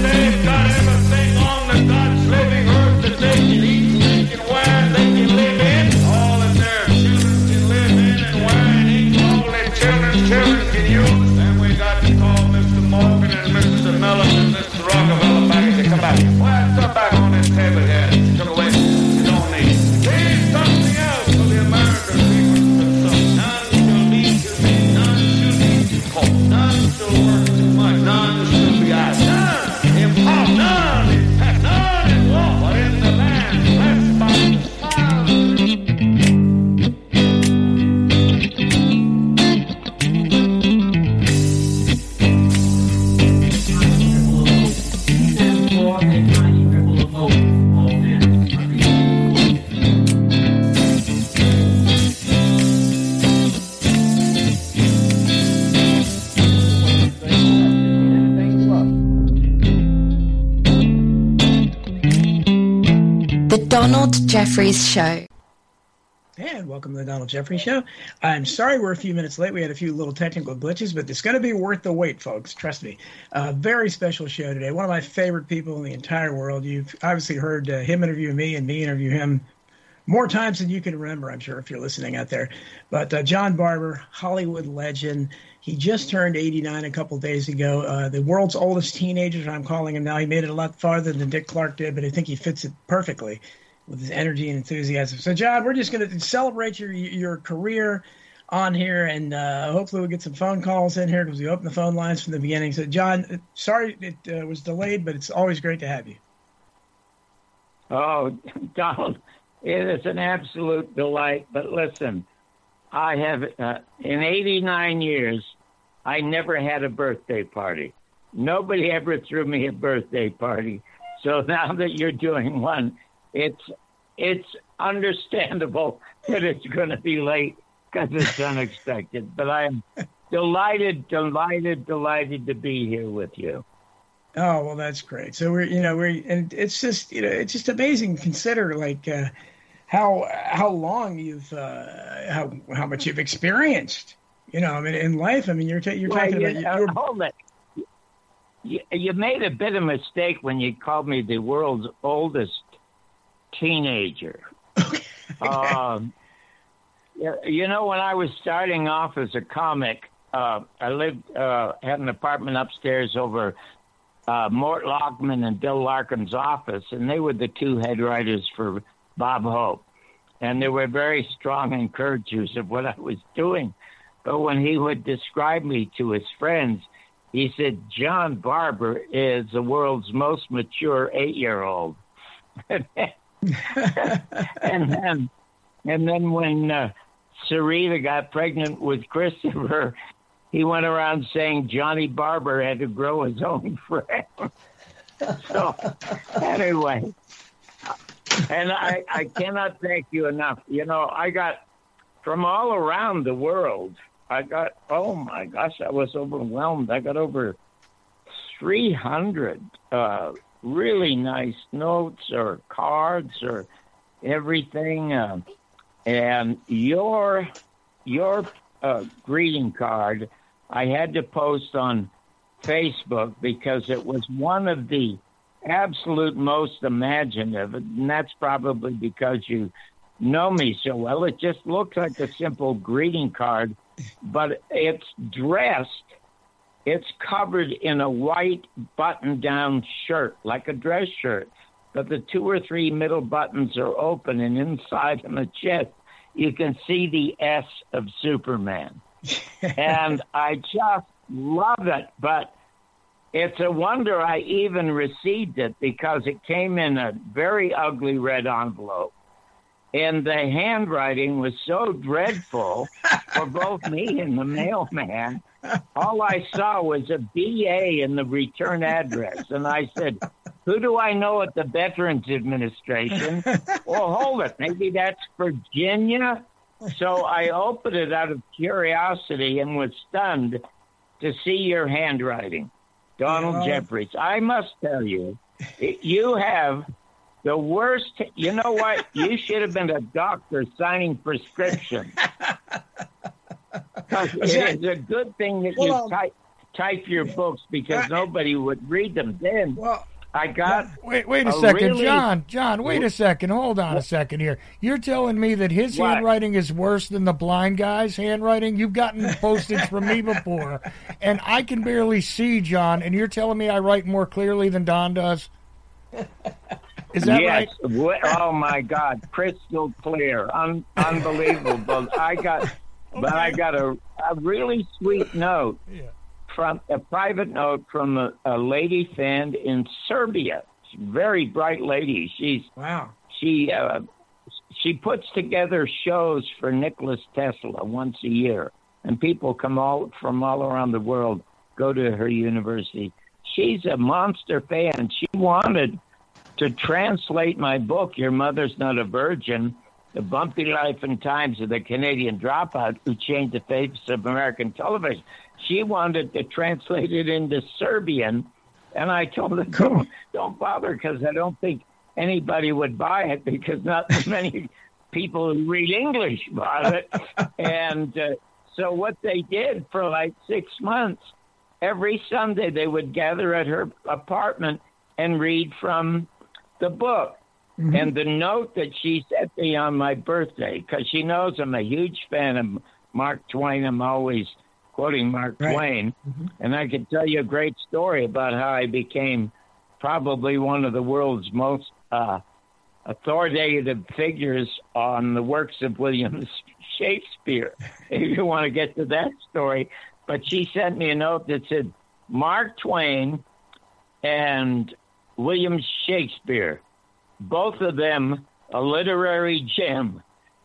de carne. Jeffries Show. And welcome to the Donald Jeffries Show. I'm sorry we're a few minutes late. We had a few little technical glitches, but it's going to be worth the wait, folks. Trust me. A uh, very special show today. One of my favorite people in the entire world. You've obviously heard uh, him interview me and me interview him more times than you can remember, I'm sure, if you're listening out there. But uh, John Barbour, Hollywood legend. He just turned 89 a couple days ago. Uh, the world's oldest teenager, I'm calling him now. He made it a lot farther than Dick Clark did, but I think he fits it perfectly with his energy and enthusiasm. So, John, we're just going to celebrate your your career on here, and uh, hopefully we'll get some phone calls in here because we opened the phone lines from the beginning. So, John, sorry it uh, was delayed, but it's always great to have you. Oh, Donald, it is an absolute delight. But listen, I have uh, in 89 years, I never had a birthday party. Nobody ever threw me a birthday party. So now that you're doing one, it's it's understandable that it's going to be late because it's unexpected. But I am delighted, delighted, delighted to be here with you. Oh well, that's great. So we're you know we're and it's just you know it's just amazing. to Consider like uh, how how long you've uh, how how much you've experienced. You know, I mean, in life. I mean, you're ta- you're well, talking you, about. Uh, hold it. You, you made a bit of mistake when you called me the world's oldest teenager. um, you know, when I was starting off as a comic, uh, I lived uh, had an apartment upstairs over uh, Mort Lachman and Bill Larkin's office, and they were the two head writers for Bob Hope, and they were very strong encouragers of what I was doing. But when he would describe me to his friends, he said, "John Barbour is the world's most mature eight-year-old." and then, and then when uh, Sarita got pregnant with Christopher, he went around saying Johnny Barbour had to grow his own friend. so, anyway, and I, I cannot thank you enough. You know, I got from all around the world. I got oh my gosh, I was overwhelmed. I got over three hundred uh, really nice notes or cards or everything. Uh, and your your uh, greeting card, I had to post on Facebook because it was one of the absolute most imaginative, and that's probably because you know me so well. It just looks like a simple greeting card, but it's dressed it's covered in a white button down shirt, like a dress shirt, but the two or three middle buttons are open, and inside on the chest, you can see the S of Superman. and I just love it, but it's a wonder I even received it because it came in a very ugly red envelope. And the handwriting was so dreadful for both me and the mailman all I saw was a VA in the return address. And I said, Who do I know at the Veterans Administration? well, hold it. Maybe that's Virginia. So I opened it out of curiosity and was stunned to see your handwriting. Donald yeah. Jeffries. I must tell you, you have the worst. You know what? You should have been a doctor signing prescriptions. it's a good thing that you um, type type your books because nobody would read them. Then Well, I got Wait, wait a a second, really- John. John, wait a second. Hold on a second here. You're telling me that his What? handwriting is worse than the blind guy's handwriting? You've gotten postage from me before, and I can barely see, John. And you're telling me I write more clearly than Don does? Is that yes. right? Oh my God, crystal clear, Un- unbelievable. I got, but I got a, a really sweet note Yeah. from a private note from a, a lady fan in Serbia. Very bright lady. She's wow. she uh, she puts together shows for Nicholas Tesla once a year, and people come all from all around the world go to her university. She's a monster fan. She wanted to translate my book, Your Mother's Not a Virgin, The Bumpy Life and Times of the Canadian Dropout Who Changed the Face of American Television. She wanted to translate it into Serbian, and I told her, don't, don't bother because I don't think anybody would buy it because not many people who read English bought it. and uh, so what they did for like six months, every Sunday they would gather at her apartment and read from the book. And the note that she sent me on my birthday, because she knows I'm a huge fan of Mark Twain. I'm always quoting Mark Right. Twain. And I could tell you a great story about how I became probably one of the world's most uh, authoritative figures on the works of William Shakespeare. If you want to get to that story, but she sent me a note that said Mark Twain and William Shakespeare, both of them a literary gem,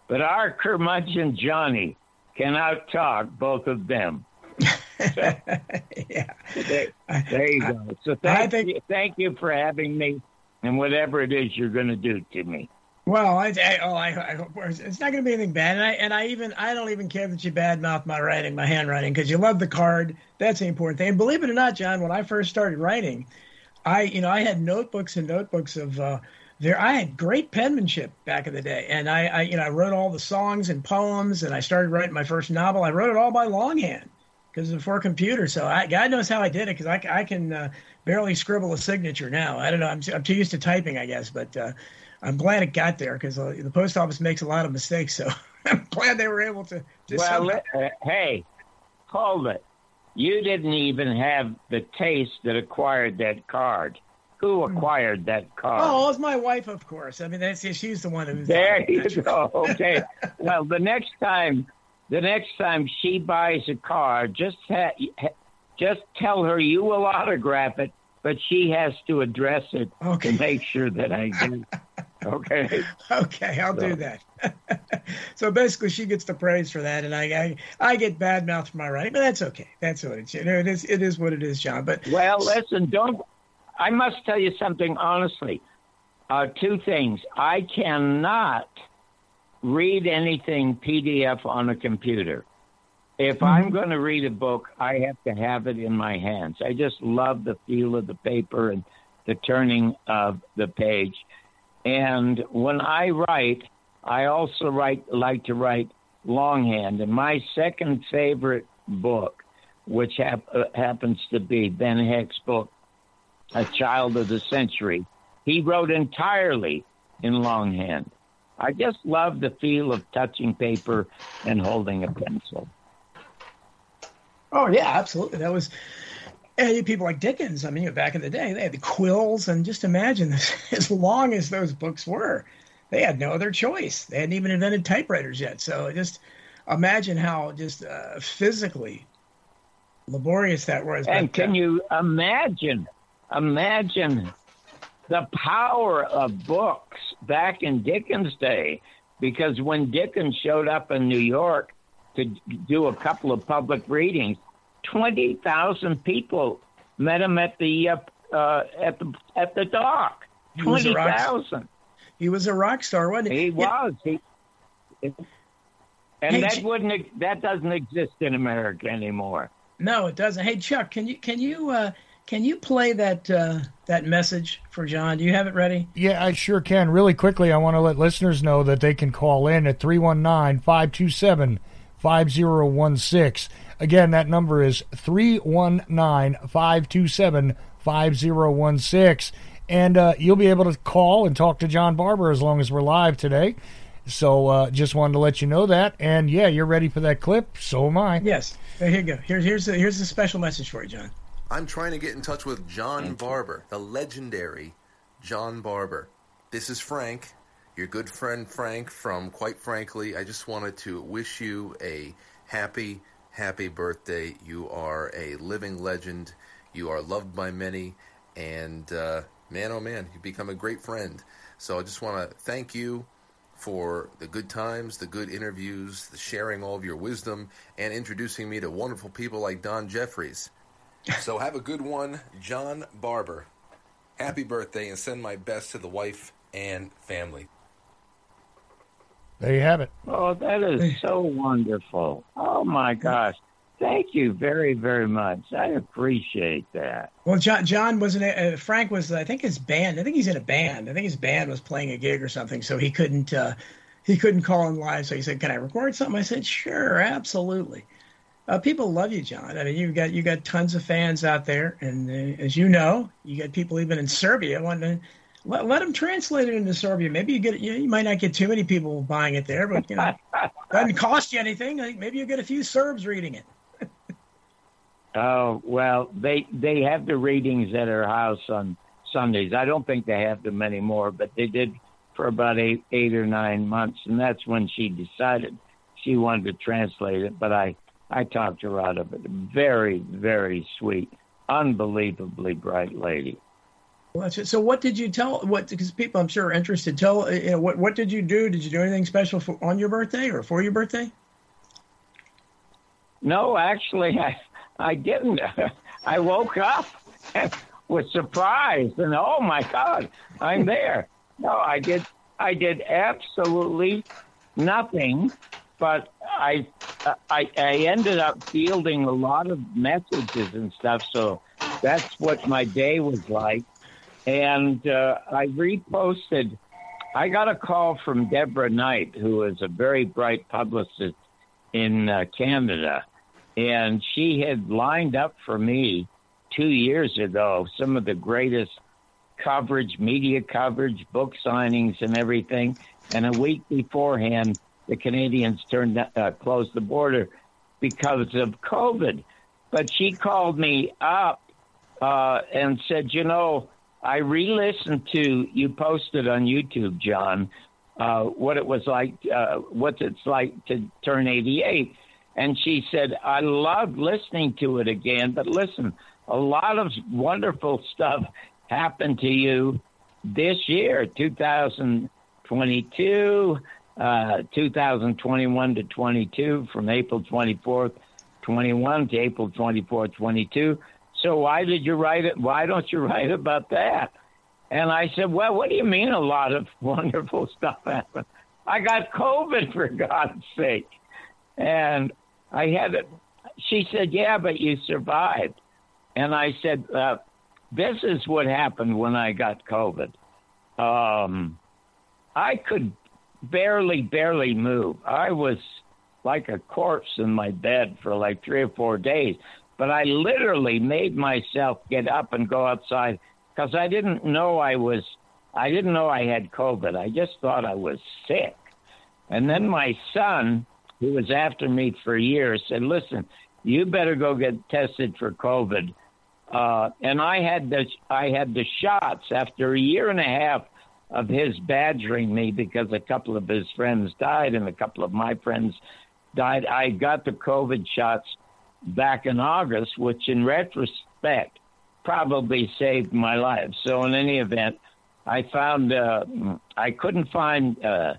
but our curmudgeon Johnny can out talk both of them. yeah. There, there you go. So thank think- you, thank you for having me, and whatever it is you're going to do to me. Well, I, I, oh, I, I hope it's not going to be anything bad, and I, and I even I don't even care that you badmouth my writing, my handwriting, because you love the card. That's the important thing. And believe it or not, John, when I first started writing, I, you know, I had notebooks and notebooks of uh, there. I had great penmanship back in the day, and I, I, you know, I wrote all the songs and poems, and I started writing my first novel. I wrote it all by longhand because before computer. So I, God knows how I did it because I, I can uh, barely scribble a signature now. I don't know. I'm, I'm too used to typing, I guess, but uh, I'm glad it got there because uh, the post office makes a lot of mistakes. So I'm glad they were able to. to Well, uh, hey, hold it. You didn't even have the taste that acquired that card. Who acquired that? Hmm. oh, it was my wife, of course. I mean, that's she's the one who. There you go. Okay. well, the next time, the next time she buys a car, just ha- just tell her you will autograph it, but she has to address it Okay. to make sure that I do. Okay. Okay, I'll do that. so basically, she gets the praise for that, and I I, I get bad mouth for my writing, but that's okay. That's what it's. You know, it is. It is what it is, John. But Well, listen, don't. I must tell you something honestly. Uh, two things. I cannot read anything PDF on a computer. If I'm going to read a book, I have to have it in my hands. I just love the feel of the paper and the turning of the page. And when I write, I also write like to write longhand. And my second favorite book, which hap- uh, happens to be Ben Hecht's book, A Child of the Century, he wrote entirely in longhand. I just love the feel of touching paper and holding a pencil. oh yeah, absolutely. That was. And people like Dickens. I mean, back in the day, they had the quills, and just imagine this, as long as those books were, they had no other choice. They hadn't even invented typewriters yet. So just imagine how just uh, physically laborious that was. And can you imagine, imagine the power of books back in Dickens' day? Because when Dickens showed up in New York to do a couple of public readings, 20,000 people met him at the, uh, uh, at the, at the dock. He was a rock- 20,000. he was a rock star, wasn't he? He was. He, and Hey, that Ch- wouldn't that doesn't exist in America anymore. No, it doesn't. Hey, Chuck, can you can you uh, can you play that uh, that message for John? Do you have it ready? Yeah, I sure can. Really quickly, I want to let listeners know that they can call in at 319 527 5016. Again, that number is 319 527 5016. And uh, you'll be able to call and talk to John Barbour as long as we're live today. So uh, just wanted to let you know that. And yeah, you're ready for that clip. So am I. Yes. Here you go. Here's here's a, here's a special message for you, John. I'm trying to get in touch with John Barbour, the legendary John Barbour. This is Frank, your good friend Frank from Quite Frankly. I just wanted to wish you a happy, happy birthday. You are a living legend. You are loved by many. And uh, man, oh man, you've become a great friend. So I just want to thank you for the good times, the good interviews, the sharing all of your wisdom, and introducing me to wonderful people like Don Jeffries. So have a good one, John Barbour. Happy birthday, and send my best to the wife and family. There you have it. Oh, that is so wonderful. Oh, my gosh. Thank you very, very much. I appreciate that. Well, John, John wasn't. Uh, Frank was. I think his band. I think he's in a band. I think his band was playing a gig or something, so he couldn't. Uh, he couldn't call in live. So he said, "Can I record something?" I said, "Sure, absolutely." Uh, people love you, John. I mean, you got you got tons of fans out there, and uh, as you know, you got people even in Serbia wanting to let, let them translate it into Serbia. Maybe you get you, know, you might not get too many people buying it there, but you know, doesn't cost you anything. Maybe you get a few Serbs reading it. Oh well, they they have the readings at her house on Sundays. I don't think they have them anymore, but they did for about eight eight or nine months, and that's when she decided she wanted to translate it. But I I talked her out of it. Very very sweet, unbelievably bright lady. Well. So, what did you tell? What because people I'm sure are interested. Tell uh, you know what what did you do? Did you do anything special for, on your birthday or for your birthday? No, actually, I I didn't. I woke up and was surprised, and oh my God, I'm there. No, I did. I did absolutely nothing, but I, I I ended up fielding a lot of messages and stuff. So that's what my day was like, and uh, I reposted. I got a call from Deborah Knight, who is a very bright publicist in uh, Canada and she had lined up for me two years ago some of the greatest coverage, media coverage, book signings, and everything. And a week beforehand, the Canadians turned uh, closed the border because of COVID. But she called me up uh, and said, "You know, I re-listened to you posted on YouTube, John, uh, what it was like, uh, what it's like to turn 88." And she said, I loved listening to it again, but listen, a lot of wonderful stuff happened to you this year, 2022, uh, 2021 to 22, from April 24th, 21 to April 24th, 22. So why did you write it? Why don't you write about that? And I said, well, what do you mean a lot of wonderful stuff happened? I got COVID for God's sake. And I had it. She said, Yeah, but you survived. And I said, uh, This is what happened when I got COVID. Um, I could barely, barely move. I was like a corpse in my bed for like three or four days. But I literally made myself get up and go outside because I didn't know I was, I didn't know I had COVID. I just thought I was sick. And then my son, who was after me for years, said, "Listen, you better go get tested for COVID." Uh, and I had the I had the shots after a year and a half of his badgering me because a couple of his friends died and a couple of my friends died. I got the COVID shots back in August, which in retrospect probably saved my life. So in any event, I found uh, I couldn't find. Uh,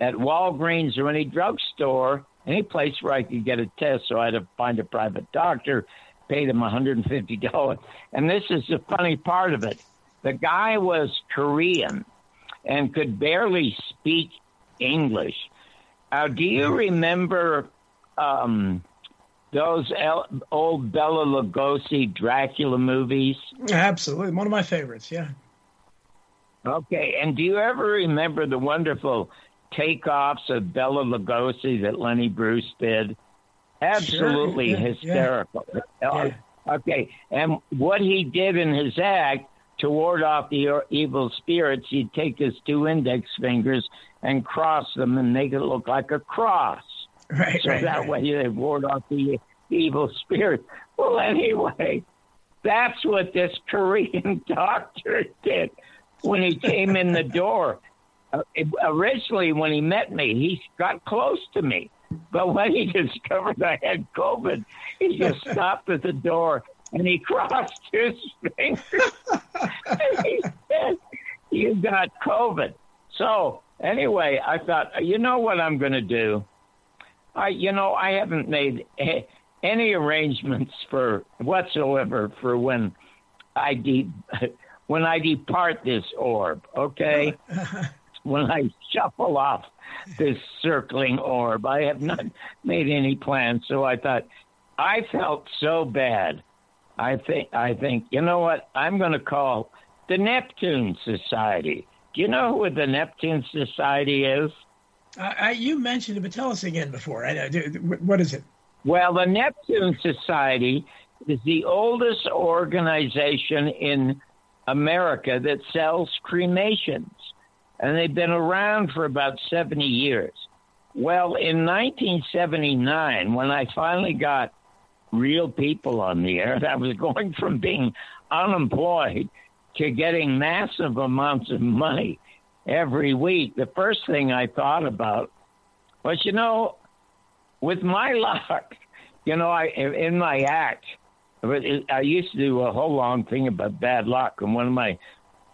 at Walgreens or any drugstore, any place where I could get a test. So I had to find a private doctor, paid him $150. And this is the funny part of it. The guy was Korean and could barely speak English. Uh, do you remember um, those el- old Bela Lugosi Dracula movies? Absolutely. One of my favorites, yeah. Okay. And do you ever remember the wonderful takeoffs of Bela Lugosi that Lenny Bruce did. Absolutely Sure, yeah, hysterical. Yeah. Okay, and what he did in his act to ward off the evil spirits, he'd take his two index fingers and cross them and make it look like a cross. Right, So right, that right. way they ward off the evil spirits. Well, anyway, that's what this Korean doctor did when he came in the door. Uh, originally, when he met me, he got close to me. But when he discovered I had COVID, he just stopped at the door and he crossed his fingers. and he said, You got COVID. So, anyway, I thought, you know what I'm going to do? I, you know, I haven't made a- any arrangements for whatsoever for when I de- when I depart this orb. Okay, when I shuffle off this circling orb, I have not made any plans. So I thought I felt so bad. I think I think you know what I'm going to call the Neptune Society. Do you know who the Neptune Society is? I, I, you mentioned it, but tell us again before. I, do- what is it? Well, the Neptune Society is the oldest organization in America that sells cremations, and they've been around for about 70 years. Well, in 1979, when I finally got real people on the air, I was going from being unemployed to getting massive amounts of money every week. The first thing I thought about was, you know, with my luck, you know, I in my act, I used to do a whole long thing about bad luck, and one of my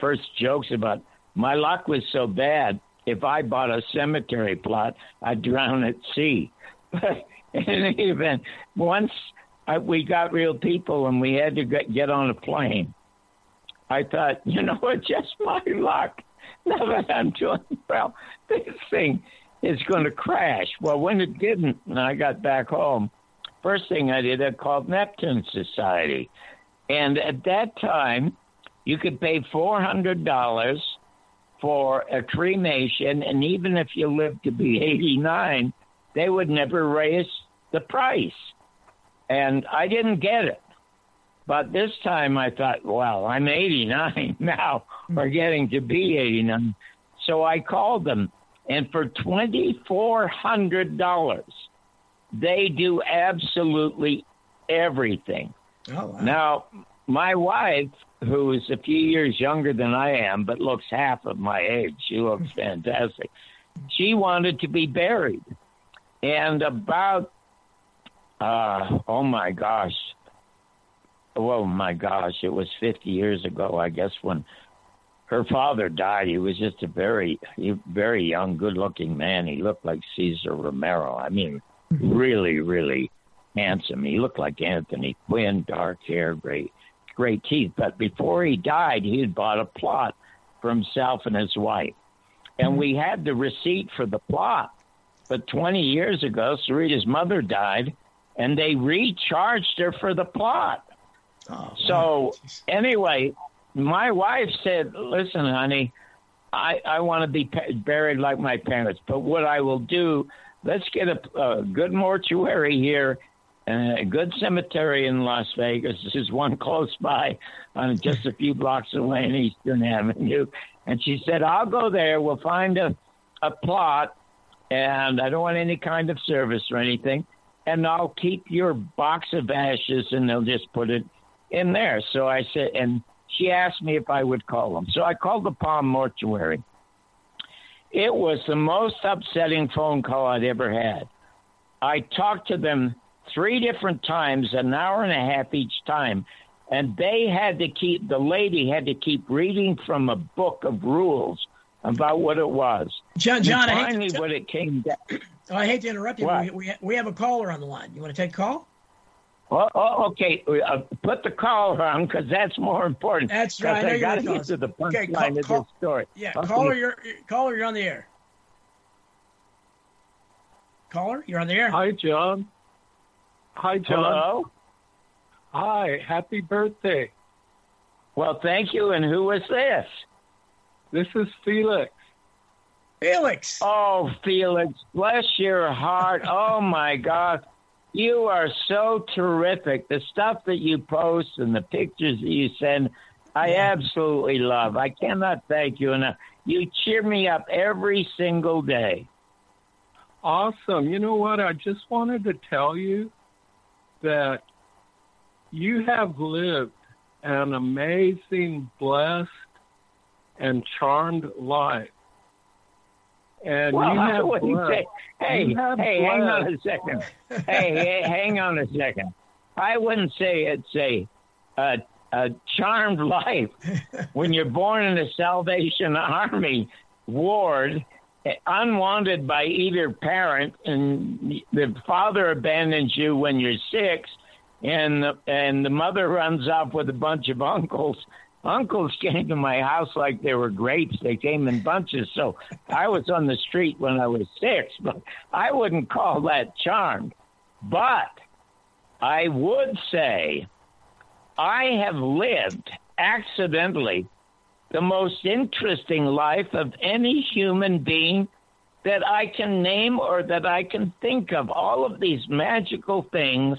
first jokes about my luck was so bad. If I bought a cemetery plot, I'd drown at sea. But in any event, once I, we got real people and we had to get, get on a plane, I thought, you know what, just my luck. Now that I'm doing well, this thing is going to crash. Well, when it didn't, and I got back home, first thing I did, I called Neptune Society. And at that time, you could pay $400 for a cremation, and even if you lived to be 89, they would never raise the price. And I didn't get it. But this time I thought, well, I'm 89 now, or getting to be 89. So I called them, and for $2,400, they do absolutely everything. Oh, wow. Now, my wife, who is a few years younger than I am, but looks half of my age, she looks fantastic. She wanted to be buried. And about, uh, oh my gosh, oh my gosh, it was 50 years ago, I guess, when her father died. He was just a very, very young, good looking man. He looked like Cesar Romero. I mean, really, really handsome. He looked like Anthony Quinn, dark hair, great, great teeth. But before he died, he had bought a plot for himself and his wife. And we had the receipt for the plot. But 20 years ago, Sarita's mother died, and they recharged her for the plot. Oh, So. Jeez. anyway, my wife said, "Listen, honey, I I want to be buried like my parents, but what I will do, let's get a, a good mortuary here." and A good cemetery in Las Vegas. There's one close by, on just a few blocks away in Eastern Avenue. And she said, "I'll go there. We'll find a, a plot, and I don't want any kind of service or anything. And I'll keep your box of ashes, and they'll just put it in there. So I said, and she asked me if I would call them. So I called the Palm Mortuary. It was the most upsetting phone call I'd ever had. I talked to them three different times, an hour and a half each time, and they had to keep, the lady had to keep reading from a book of rules about what it was. John, John, and I hate, finally, to, what it came down. Oh, I hate to interrupt you. What? We, we, we have a caller on the line. You want to take a call? Oh, oh, okay. Uh, put the call on because that's more important. That's right. I I got to call get to the punchline Okay, call- of call- this story. Yeah, Okay. caller, you're caller, you're on the air. Caller, you're on the air. Hi, John. Hi, John. Hello. Hi. Happy birthday. Well, thank you. And who was this? This is Felix. Felix. Oh, Felix, bless your heart. Oh my God. You are so terrific. The stuff that you post and the pictures that you send, I absolutely love. I cannot thank you enough. You cheer me up every single day. Awesome. You know what? I just wanted to tell you that you have lived an amazing, blessed, and charmed life. And Well, you I have wouldn't blessed. say. Hey, You have hey, hang on a second. hey, hey, hang on a second. I wouldn't say it's a a, a charmed life when you're born in a Salvation Army ward, unwanted by either parent, and the father abandons you when you're six, and the, and the mother runs off with a bunch of uncles. Uncles came to my house like they were grapes. They came in bunches. So I was on the street when I was six, but I wouldn't call that charmed. But I would say I have lived accidentally the most interesting life of any human being that I can name or that I can think of. All of these magical things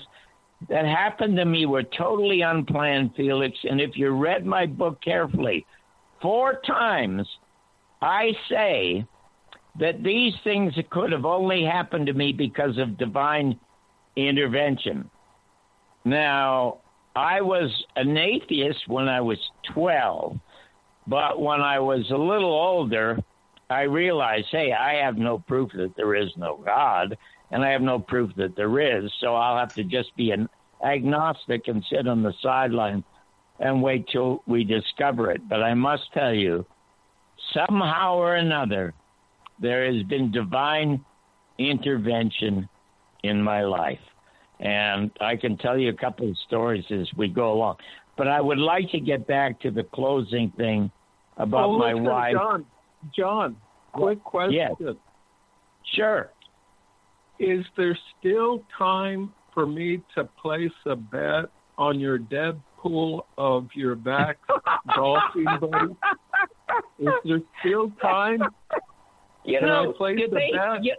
that happened to me were totally unplanned, Felix. And if you read my book carefully, four times I say that these things could have only happened to me because of divine intervention. Now, I was an atheist when I was 12, but when I was a little older, I realized, hey, I have no proof that there is no God, and I have no proof that there is, so I'll have to just be an agnostic and sit on the sideline and wait till we discover it. But I must tell you, somehow or another, there has been divine intervention in my life. And I can tell you a couple of stories as we go along. But I would like to get back to the closing thing about oh, my wife. John, John, quick question. Yes. Sure. Is there still time for me to place a bet on your dead pool of your back golfing buddy? Is there still time? You Can I know, place did the they, bet? you,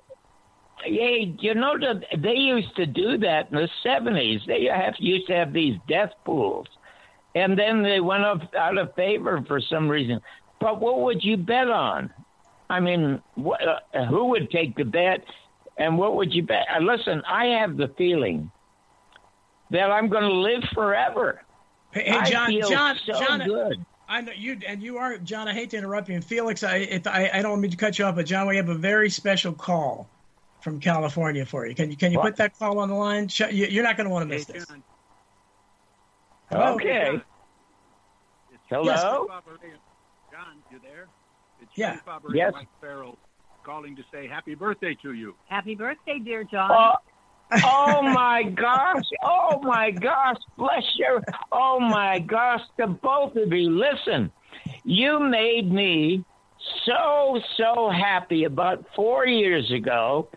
yeah, you know that they used to do that in the seventies. They have used to have these death pools, and then they went up out of favor for some reason. But what would you bet on? I mean, what, uh, who would take the bet, and what would you bet? Uh, listen, I have the feeling that I'm going to live forever. Hey, hey, I John, feel John, so John, good. I know you, and you are John. I hate to interrupt you, and Felix, I, if, I, I don't mean to cut you off, but John, we have a very special call from California for you. Can you can you What? put that call on the line? You- You're not going to want to miss Hey, this. Hello? Okay. Hello. Yes. John, you there? It's Yeah. Shelley Fabares Yes. And Mike Farrell calling to say happy birthday to you. Happy birthday, dear John. Oh, oh my gosh. Oh my gosh. Bless you. Oh my gosh. To both of you. Listen, you made me so, so happy about four years ago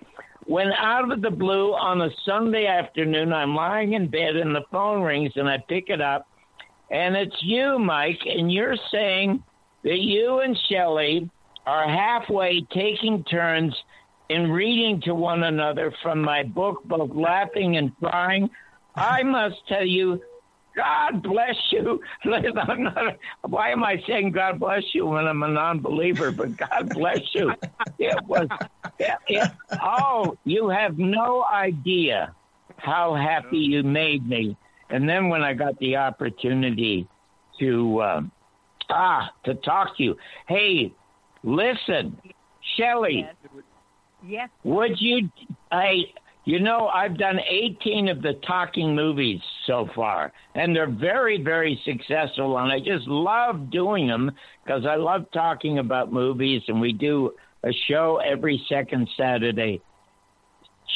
when out of the blue on a Sunday afternoon, I'm lying in bed and the phone rings and I pick it up and it's you, Mike, and you're saying that you and Shelley are halfway taking turns in reading to one another from my book, both laughing and crying. I must tell you, God bless you. Why am I saying God bless you when I'm a non-believer? But God bless you. It was, it, it, oh, you have no idea how happy you made me. And then when I got the opportunity to, um, ah, to talk to you, hey, listen, Shelley. Yes. Yes. Would you? I, you know, I've done 18 of the talking movies so far, and they're very, very successful. And I just love doing them because I love talking about movies, and we do a show every second Saturday.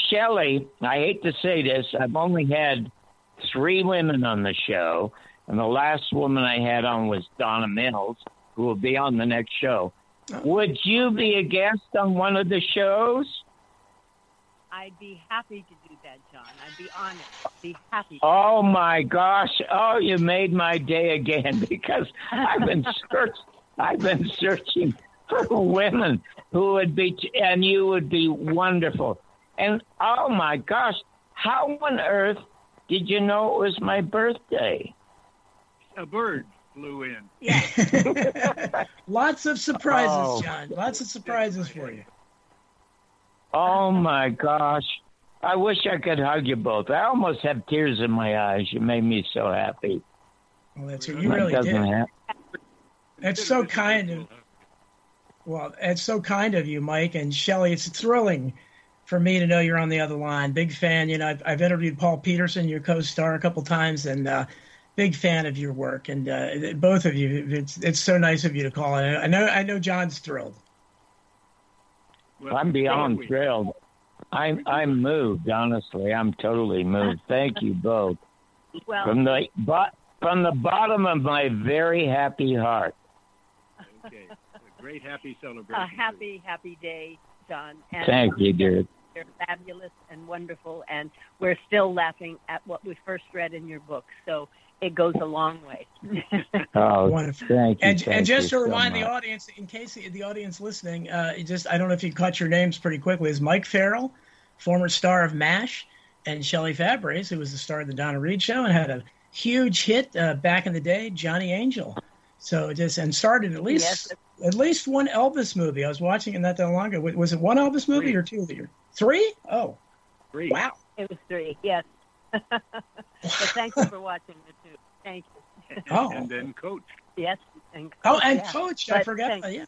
Shelley, I hate to say this, I've only had three women on the show, and the last woman I had on was Donna Mills, who will be on the next show. Would you be a guest on one of the shows? I'd be happy to do that, John. I'd be honored. Be happy. Oh my gosh! Oh, you made my day again because I've been search, I've been searching for women who would be, and you would be wonderful. And oh my gosh, how on earth did you know it was my birthday? A bird flew in. Lots of surprises, Oh. John. Lots of surprises for you. Oh my gosh. I wish I could hug you both. I almost have tears in my eyes. You made me so happy. Well, that's what you That really doesn't did. hap- That's so kind of well, it's so kind of you, Mike and Shelley. It's thrilling for me to know you're on the other line. Big fan. You know, I've, I've interviewed Paul Petersen, your co-star, a couple times, and uh, big fan of your work. And uh, both of you, it's it's so nice of you to call in. I know I know John's thrilled. Well, I'm beyond thrilled. I'm I'm moved, honestly. I'm totally moved. Thank you both. Well, From the but from the bottom of my very happy heart. Okay. A great happy celebration. a happy, happy day, John. And Thank you, dear. They're fabulous and wonderful, and we're still laughing at what we first read in your book. So it goes a long way. Oh, Wonderful. thank you. And, thank and just you to so remind the audience, in case the, the audience listening, uh, just I don't know if you caught your names pretty quickly, is Mike Farrell, former star of MASH, and Shelley Fabares, who was the star of the Donna Reed show and had a huge hit uh, back in the day, Johnny Angel. So just and started at least Yes. at least one Elvis movie. I was watching it not that long ago. Was it one Elvis movie Three. or two? Three? Three? Oh, Great. wow. It was three, yes. But thank you for watching the two. Thank you. Oh. And then coach. Yes. And Oh, and yeah. coach, I But forgot. thank uh, yeah,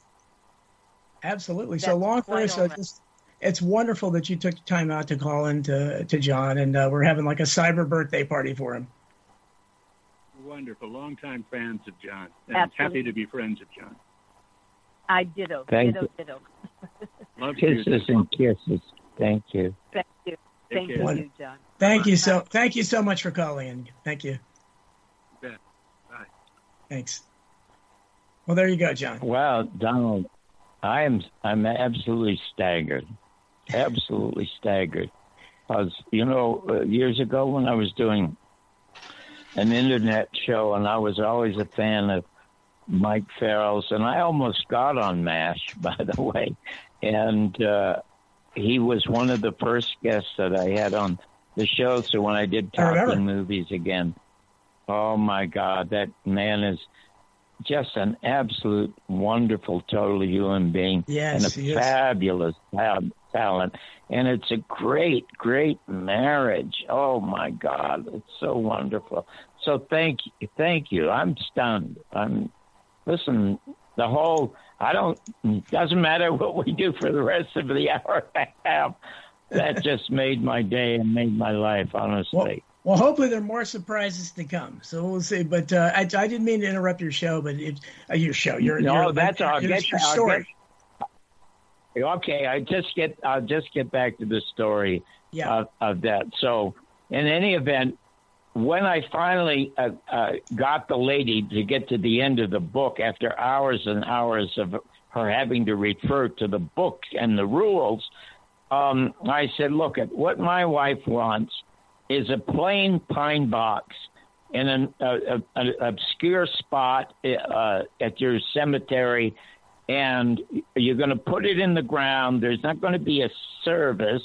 absolutely. so long quite story. So it's, just, it's wonderful that you took the time out to call in to, to John, and uh, we're having like a cyber birthday party for him. Wonderful. Longtime fans of John. And Absolutely. happy to be friends of John. I ditto. Thank ditto, you. ditto. Love you. Kisses and kisses. Thank you. Thank you. Thank you, John. Thank you so. Thank you so much for calling in. Thank you. bet. Bye. Thanks. Well, there you go, John. Well, Donald, I am I'm absolutely staggered, absolutely staggered. Because you know, uh, years ago when I was doing an internet show, and I was always a fan of Mike Farrell's, and I almost got on Mash, by the way, and uh, he was one of the first guests that I had on the show. So when I did I remember. talking movies again, oh my God, that man is just an absolute wonderful, total human being Yes, and a fabulous tal- talent. And it's a great, great marriage. Oh my God, it's so wonderful. So thank you, thank you. I'm stunned. I'm listen. The whole I don't. Doesn't matter what we do for the rest of the hour and a half. That just made my day and made my life. Honestly. Well, hopefully there are more surprises to come. So we'll see. But uh, I, I didn't mean to interrupt your show, but it, uh, your show, your No, your, that's all. your, Get- your story. Okay, I just get I'll just get back to the story Yeah. of, of that. So, in any event, when I finally uh, uh, got the lady to get to the end of the book after hours and hours of her having to refer to the book and the rules, um, I said, "Look, at what my wife wants is a plain pine box." In an uh, uh, an obscure spot uh, at your cemetery, and you're going to put it in the ground. There's not going to be a service,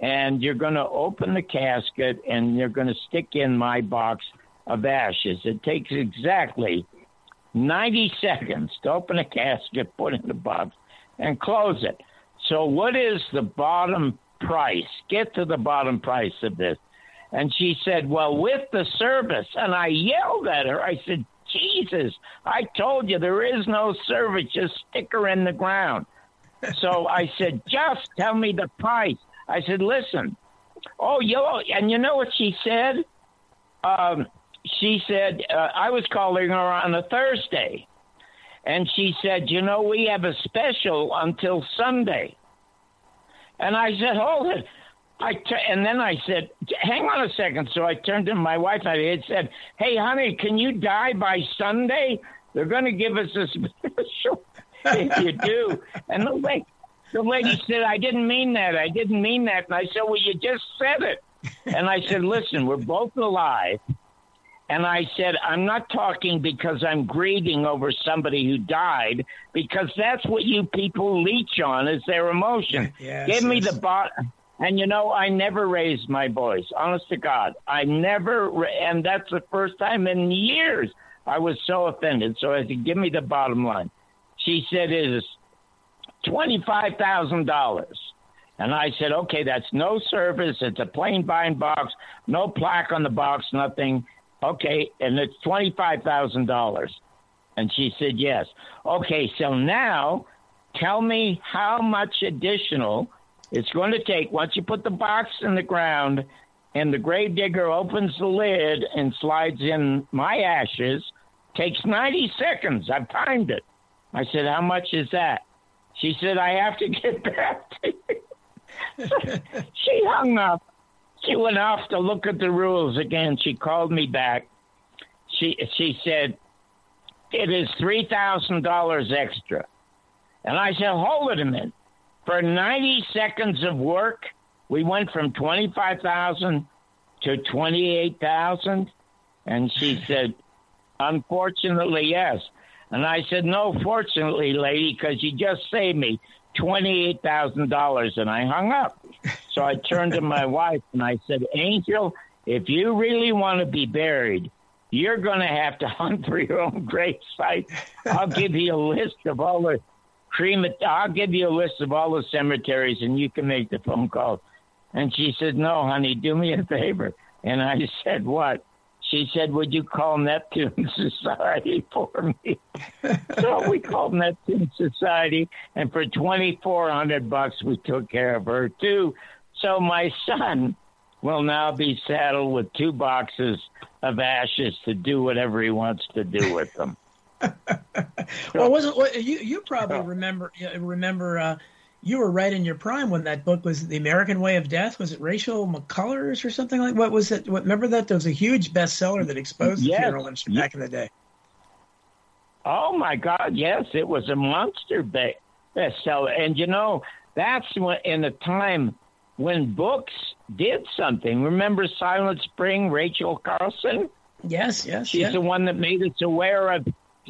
and you're going to open the casket and you're going to stick in my box of ashes. It takes exactly 90 seconds to open a casket, put in the box, and close it. So, what is the bottom price? Get to the bottom price of this. And she said, Well, with the service. And I yelled at her. I said, Jesus, I told you there is no service. Just stick her in the ground. So I said, Just tell me the price. I said, Listen. Oh, you and you know what she said? Um, she said, uh, I was calling her on a Thursday. And she said, You know, we have a special until Sunday. And I said, Hold it. I t- and then I said, "Hang on a second. So I turned to my wife and I said, "Hey, honey, can you die by Sunday? They're going to give us a special if you do." And the lady, the lady said, "I didn't mean that. I didn't mean that." And I said, "Well, you just said it." And I said, "Listen, we're both alive." And I said, I'm not talking because I'm grieving over somebody who died, because that's what you people leech on is their emotion. Yes, Give me yes. the bot. And you know, I never raised my voice. Honest to God, I never. ra- And that's the first time in years I was so offended. So I said, "Give me the bottom line." She said, "It is twenty-five thousand dollars." And I said, "Okay, that's no service. It's a plain bind box, no plaque on the box, nothing." Okay, and it's twenty-five thousand dollars. And she said, "Yes." Okay, so now tell me how much additional it's going to take once you put the box in the ground and the grave digger opens the lid and slides in my ashes takes 90 seconds. I've timed it. I said how much is that? She said i have to get back to you. She hung up she went off to look at the rules again she called me back she she said it is three thousand dollars extra and I said, hold it a minute. For 90 seconds of work, we went from 25,000 to 28,000. And she said, unfortunately, yes. And I said, no, fortunately, lady, because you just saved me $28,000. And I hung up. So I turned to my wife and I said, Angel, if you really want to be buried, you're going to have to hunt for your own grave site. I'll give you a list of all the cremat. I'll give you a list of all the cemeteries, and you can make the phone call. And she said, "No, honey, do me a favor." And I said, "What?" She said, "Would you call Neptune Society for me?" so we called Neptune Society, and for twenty four hundred bucks, we took care of her too. So my son will now be saddled with two boxes of ashes to do whatever he wants to do with them. well, wasn't well, you? You probably remember remember uh, you were right in your prime when that book was the American Way of Death. Was it Rachel McCullers or something like? What was it? What, remember that there was a huge bestseller that exposed the Yes. funeral industry back in the day. Oh my God! Yes, it was a monster ba- bestseller, and you know that's when in a time when books did something. Remember Silent Spring, Rachel Carlson? Yes, yes, She's the one that made us aware of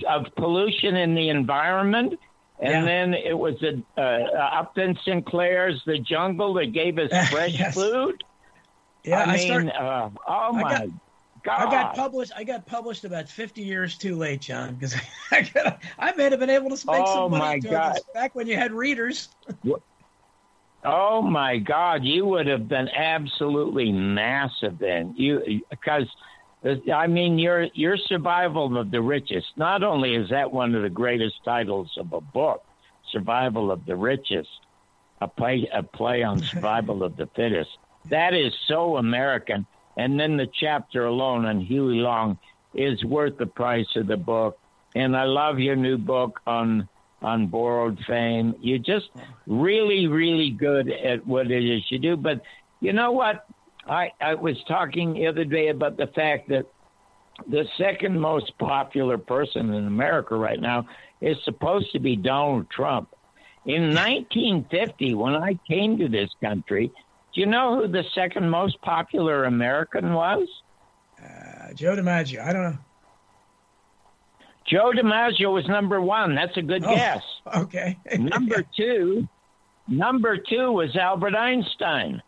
of pollution in the environment. And Yeah. then it was a, uh, Upton Sinclair's The Jungle that gave us fresh Yes. food. yeah, I, I, mean, started. uh, oh I my got- God! I got published. I got published about fifty years too late, John, because I, got, I may have been able to make Oh, some money my doing God. this back when you had readers. Oh my God, you would have been absolutely massive then. You because Uh, I mean your your survival of the richest. Not only is that one of the greatest titles of a book, Survival of the Richest, a play a play on survival of the fittest. That is so American. And then the chapter alone on Huey Long is worth the price of the book. And I love your new book on on borrowed fame. You're just really, really good at what it is you do. But you know what? I, I was talking the other day about the fact that the second most popular person in America right now is supposed to be Donald Trump. In 1950, when I came to this country, do you know who the second most popular American was? Uh, Joe DiMaggio. I don't know. Joe DiMaggio was number one. That's a good Oh. guess. Okay. Number two, number two was Albert Einstein.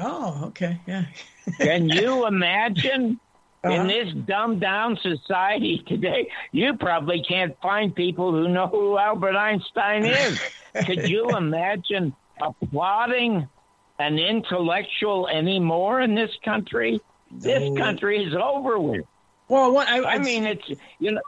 Oh, okay. Yeah. Can you imagine Uh-huh. in this dumbed down society today? You probably can't find people who know who Albert Einstein is. Could you imagine applauding an intellectual anymore in this country? This country is over with. Well, what, I, I mean, it's you know.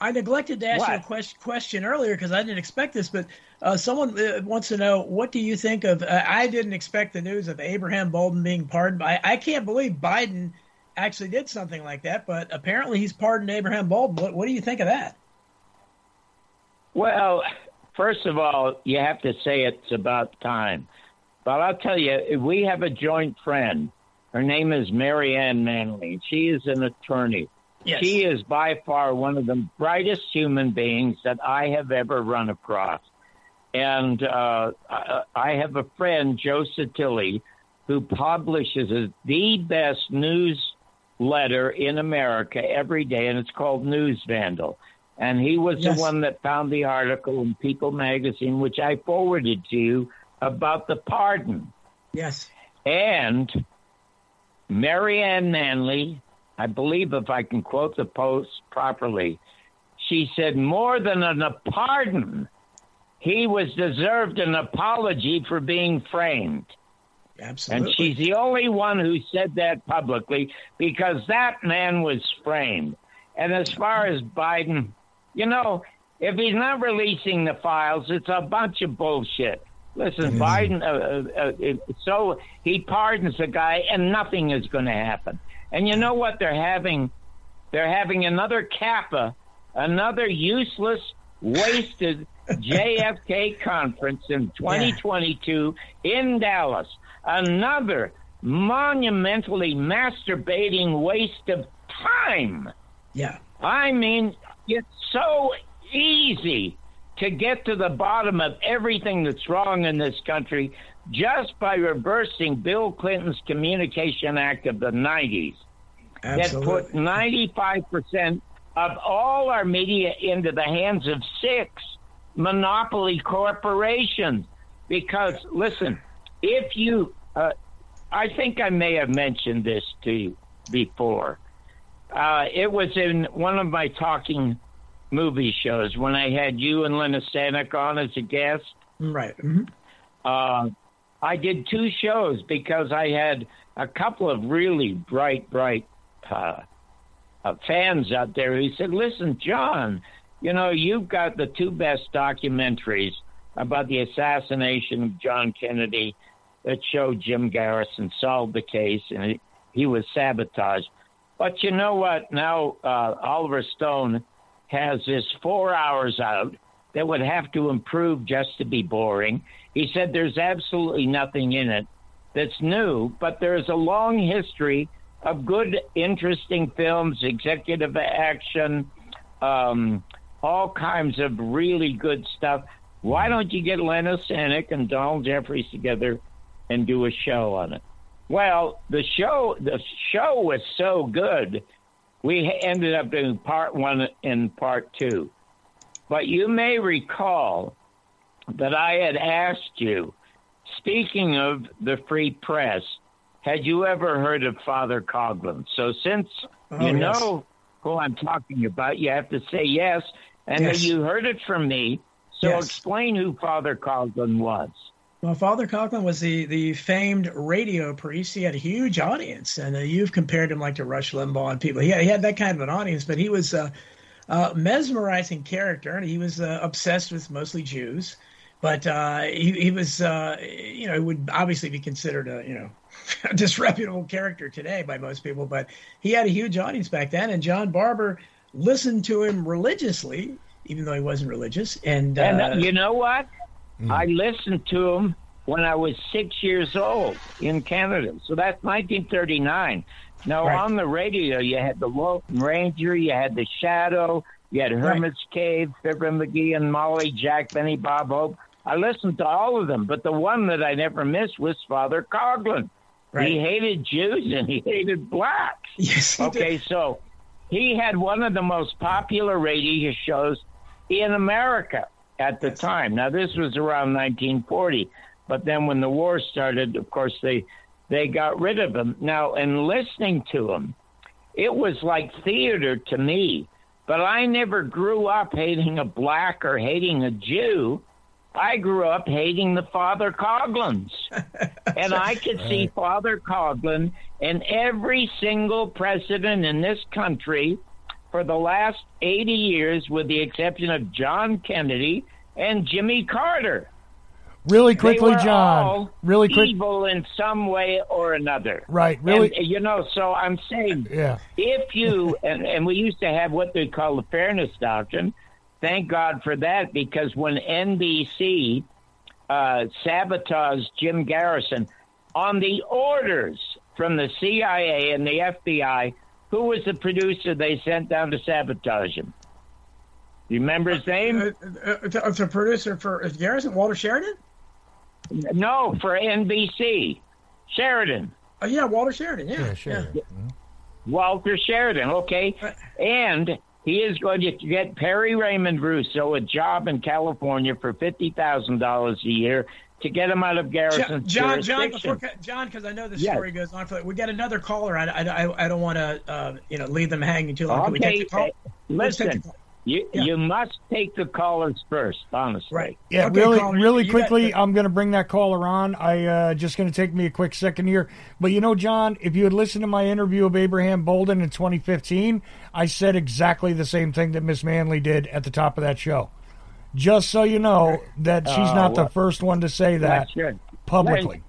I neglected to ask you a question, question earlier because I didn't expect this, but uh, someone uh, wants to know what do you think of? Uh, I didn't expect the news of Abraham Bolden being pardoned. I, I can't believe Biden actually did something like that, but apparently he's pardoned Abraham Bolden. What, what do you think of that? Well, first of all, you have to say it's about time. But I'll tell you, we have a joint friend. Her name is Marianne Manley. She is an attorney. Yes. She is by far one of the brightest human beings that I have ever run across. And uh, I have a friend, Joe Satilli, who publishes the best newsletter in America every day, and it's called News Vandal. And he was Yes. the one that found the article in People magazine, which I forwarded to you about the pardon. Yes. And Marianne Manley, I believe if I can quote the post properly, she said more than an, a pardon, he was deserved an apology for being framed. Absolutely. And she's the only one who said that publicly because that man was framed. And as far as Biden, you know, if he's not releasing the files, it's a bunch of bullshit. Listen, Mm-hmm. Biden, uh, uh, uh, so he pardons the guy, and nothing is going to happen. And you know what? They're having, they're having another COPA, another useless, wasted JFK conference in 2022 in Dallas. Another monumentally masturbating waste of time. Yeah. I mean, it's so easy to get to the bottom of everything that's wrong in this country just by reversing Bill Clinton's Communication Act of the 90s that put 95% of all our media into the hands of six monopoly corporations. Because, listen, if you, uh, I think I may have mentioned this to you before. Uh, it was in one of my talking movie shows when I had you and Len Osanic on as a guest. Right. hmm Uh, I did two shows because I had a couple of really bright, bright uh, uh, fans out there who said, "Listen, John, you know you've got the two best documentaries about the assassination of John Kennedy that showed Jim Garrison solved the case and he, he was sabotaged." But you know what? Now uh, Oliver Stone has this four hours out that would have to improve just to be boring. He said there's absolutely nothing in it that's new, but there's a long history of good, interesting films, executive action, um, all kinds of really good stuff. Why don't you get Len Osanic and Donald Jeffries together and do a show on it? Well, the show the show was so good, we ended up doing part one and part two. But you may recall that I had asked you, speaking of the free press, had you ever heard of Father Coughlin? So since Oh, you yes. know who I'm talking about, you have to say yes, and Yes. you heard it from me. So Yes. explain who Father Coughlin was. Well, Father Coughlin was the, the famed radio priest. He had a huge audience, and uh, you've compared him like to Rush Limbaugh and people. He had, he had that kind of an audience, but he was a, a mesmerizing character, and he was uh, obsessed with mostly Jews. But uh, he, he was, uh, you know, would obviously be considered a, you know, a disreputable character today by most people. But he had a huge audience back then, and John Barbour listened to him religiously, even though he wasn't religious. And, And uh, uh, you know what? I listened to him when I was six years old in Canada. So that's 1939. Now, Right. on the radio, you had the Lone Ranger, you had the Shadow, you had Hermit's Cave, Fibber McGee and Molly, Jack, Benny, Bob Hope. I listened to all of them, but the one that I never missed was Father Coughlin. Right. He hated Jews and he hated blacks. yes, he did. Okay, so he had one of the most popular radio shows in America at the time. Now this was around 1940, but then when the war started, of course they they got rid of him. Now, in listening to him, it was like theater to me. But I never grew up hating a black or hating a Jew. I grew up hating the Father Coughlin's. and I could see Father Coughlin and every single president in this country for the last 80 years, with the exception of John Kennedy and Jimmy Carter. Really quickly, John. all Really quick. evil in some way or another. Right. Really. And, you know, so I'm saying yeah. if you and, and we used to have what they call the fairness doctrine. Thank God for that because when NBC uh, sabotaged Jim Garrison on the orders from the CIA and the FBI, who was the producer they sent down to sabotage him? You remember his name? Uh, uh, the, the producer for is Garrison, Walter Sheridan. No, for NBC, Sheridan. Oh yeah, Walter Sheridan. Yeah, Yeah, sure. Walter Sheridan, okay? And he is going to get Perry Raymond Russo a job in California for fifty thousand dollars a year to get him out of Garrison's John, John, before, John, because I know the Yes. story goes on for. We got another caller. I, I, I, don't want to, uh, you know, leave them hanging too long. Can we Okay, take the call? uh, listen, the call. You Yeah. you must take the callers first, honestly. Right. Yeah, Okay, really, caller, really you got quickly, I'm going to bring that caller on. I uh, just going to take me a quick second here, but you know, John, if you had listened to my interview of Abraham Bolden in 2015, I said exactly the same thing that Miss Manley did at the top of that show. Just so you know that she's Oh, not the first one to say that Bless your, publicly,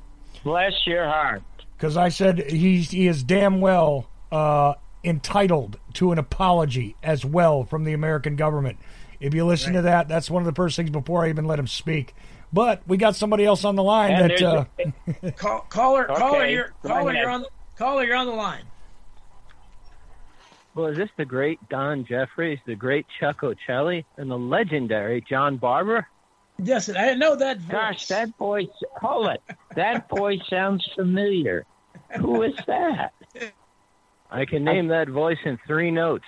bless your heart. because I said he he is damn well uh, entitled to an apology as well from the American government. If you listen to that, that's one of the first things before I even let him speak. But we got somebody else on the line And that. there's Uh, Call, caller, caller, Okay, you're, caller, you're on, the, caller, you're on the line. Well, is this the great Don Jeffries, the great Chuck Ochelli, and the legendary John Barbour? Yes, I know that. Voice. Gosh, that voice. Hold it. That voice sounds familiar. Who is that? I can name that voice in three notes.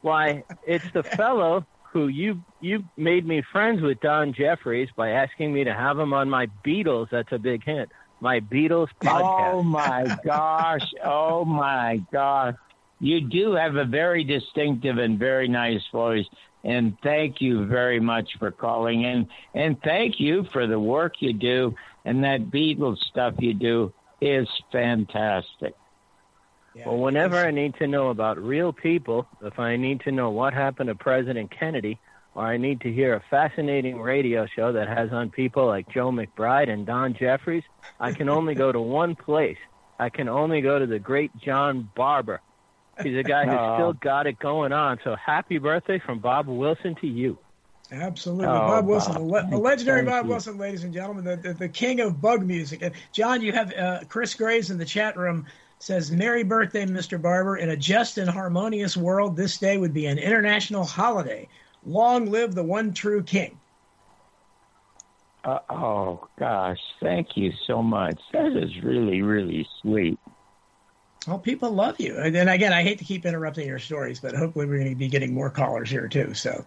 Why, it's the fellow who you you made me friends with Don Jeffries by asking me to have him on my Beatles. That's a big hint. My Beatles oh podcast. Oh my gosh. Oh my gosh. You do have a very distinctive and very nice voice. And thank you very much for calling in. And thank you for the work you do. And that Beatles stuff you do is fantastic. Yeah. Well, whenever I need to know about real people, if I need to know what happened to President Kennedy, or I need to hear a fascinating radio show that has on people like Joe McBride and Don Jeffries, I can only go to one place. I can only go to the great John Barbour. He's a guy who's Oh. still got it going on. So happy birthday from Bob Wilson to you. Absolutely. Oh, Bob Wilson, Bob. le- the legendary Thank Bob you. Wilson, ladies and gentlemen, the, the, the king of bug music. And John, you have uh, Chris Graves in the chat room says, Merry birthday, Mr. Barbour. In a just and harmonious world, this day would be an international holiday. Long live the one true king. Uh, oh gosh, thank you so much. That is really, really sweet. Well, people love you. And then again, I hate to keep interrupting your stories, but hopefully we're going to be getting more callers here too. So,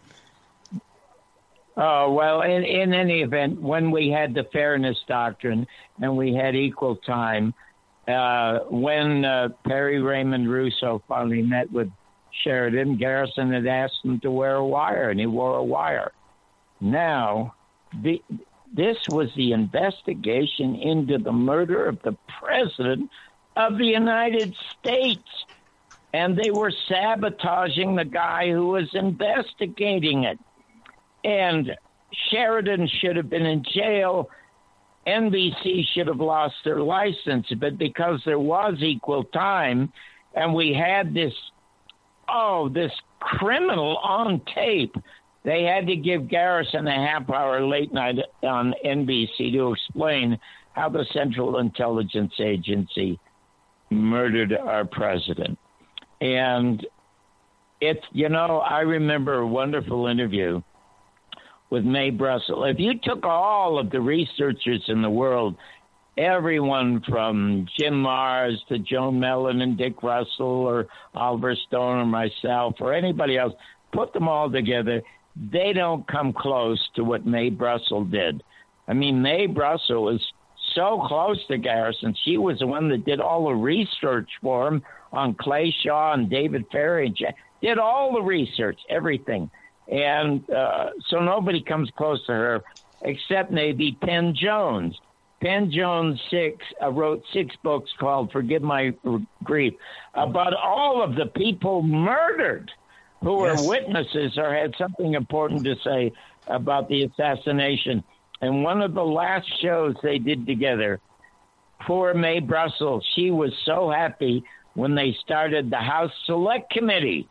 Oh well, in in any event, when we had the fairness doctrine and we had equal time, uh, when uh, Perry Raymond Russo finally met with Sheridan, Garrison had asked him to wear a wire, and he wore a wire. Now, the, this was the investigation into the murder of the president of the United States, and they were sabotaging the guy who was investigating it and Sheridan should have been in jail. NBC should have lost their license, but because there was equal time and we had this, oh, this criminal on tape, they had to give Garrison a half hour late night on NBC to explain how the Central Intelligence Agency murdered our president. And it's, you know, I remember a wonderful interview with Mae Brussell. If you took all of the researchers in the world, everyone from Jim Marrs to Joan Mellen and Dick Russell or Oliver Stone or myself or anybody else, put them all together, they don't come close to what Mae Brussell did. I mean, Mae Brussell was so close to Garrison. She was the one that did all the research for him on Clay Shaw and David Ferrie and did all the research, everything and uh, so nobody comes close to her except maybe Penn Jones. Penn Jones six uh, wrote six books called "Forgive My Grief" about all of the people murdered who were Yes. witnesses or had something important to say about the assassination. And one of the last shows they did together, poor Mae Brussell, she was so happy when they started the House Select Committee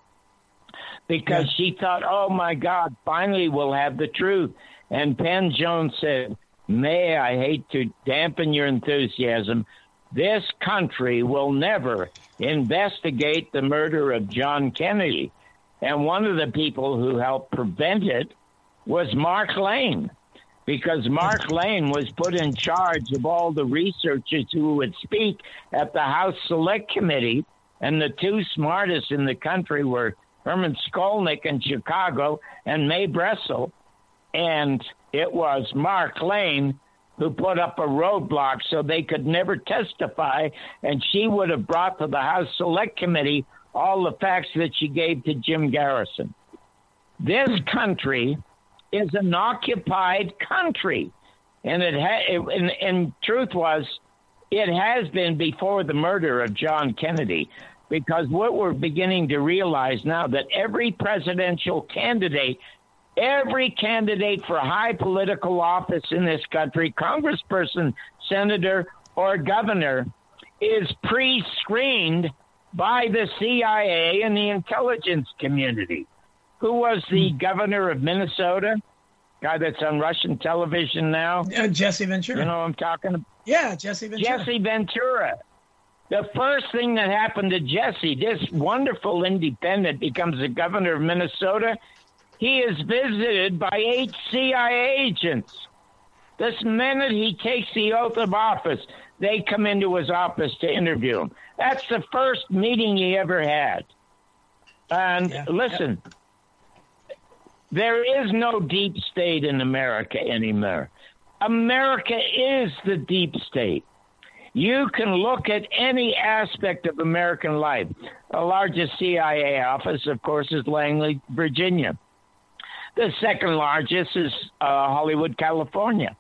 because she thought, oh my God, finally we'll have the truth. And Penn Jones said, May I hate to dampen your enthusiasm. This country will never investigate the murder of John Kennedy. And one of the people who helped prevent it was Mark Lane, because Mark Lane was put in charge of all the researchers who would speak at the House Select Committee. And the two smartest in the country were Sherman Skolnick in Chicago and Mae Brussell, and it was Mark Lane who put up a roadblock so they could never testify, and she would have brought to the House Select Committee all the facts that she gave to Jim Garrison. This country is an occupied country, and it ha- and, and truth was, it has been before the murder of John Kennedy because what we're beginning to realize now that every presidential candidate every candidate for high political office in this country, congressperson, senator, or governor, is pre screened by the CIA and the intelligence community. Who was the hmm. governor of Minnesota? Guy that's on Russian television now? Uh, Jesse Ventura. You know what I'm talking about? Yeah, Jesse Ventura. Jesse Ventura. The first thing that happened to Jesse, this wonderful independent, becomes the governor of Minnesota he is visited by eight CIA agents. This minute he takes the oath of office, they come into his office to interview him. That's the first meeting he ever had. And yeah. listen, yeah. there is no deep state in America anymore. America is the deep state. You can look at any aspect of American life. The largest CIA office, of course, is Langley, Virginia. The second largest is uh, Hollywood, California.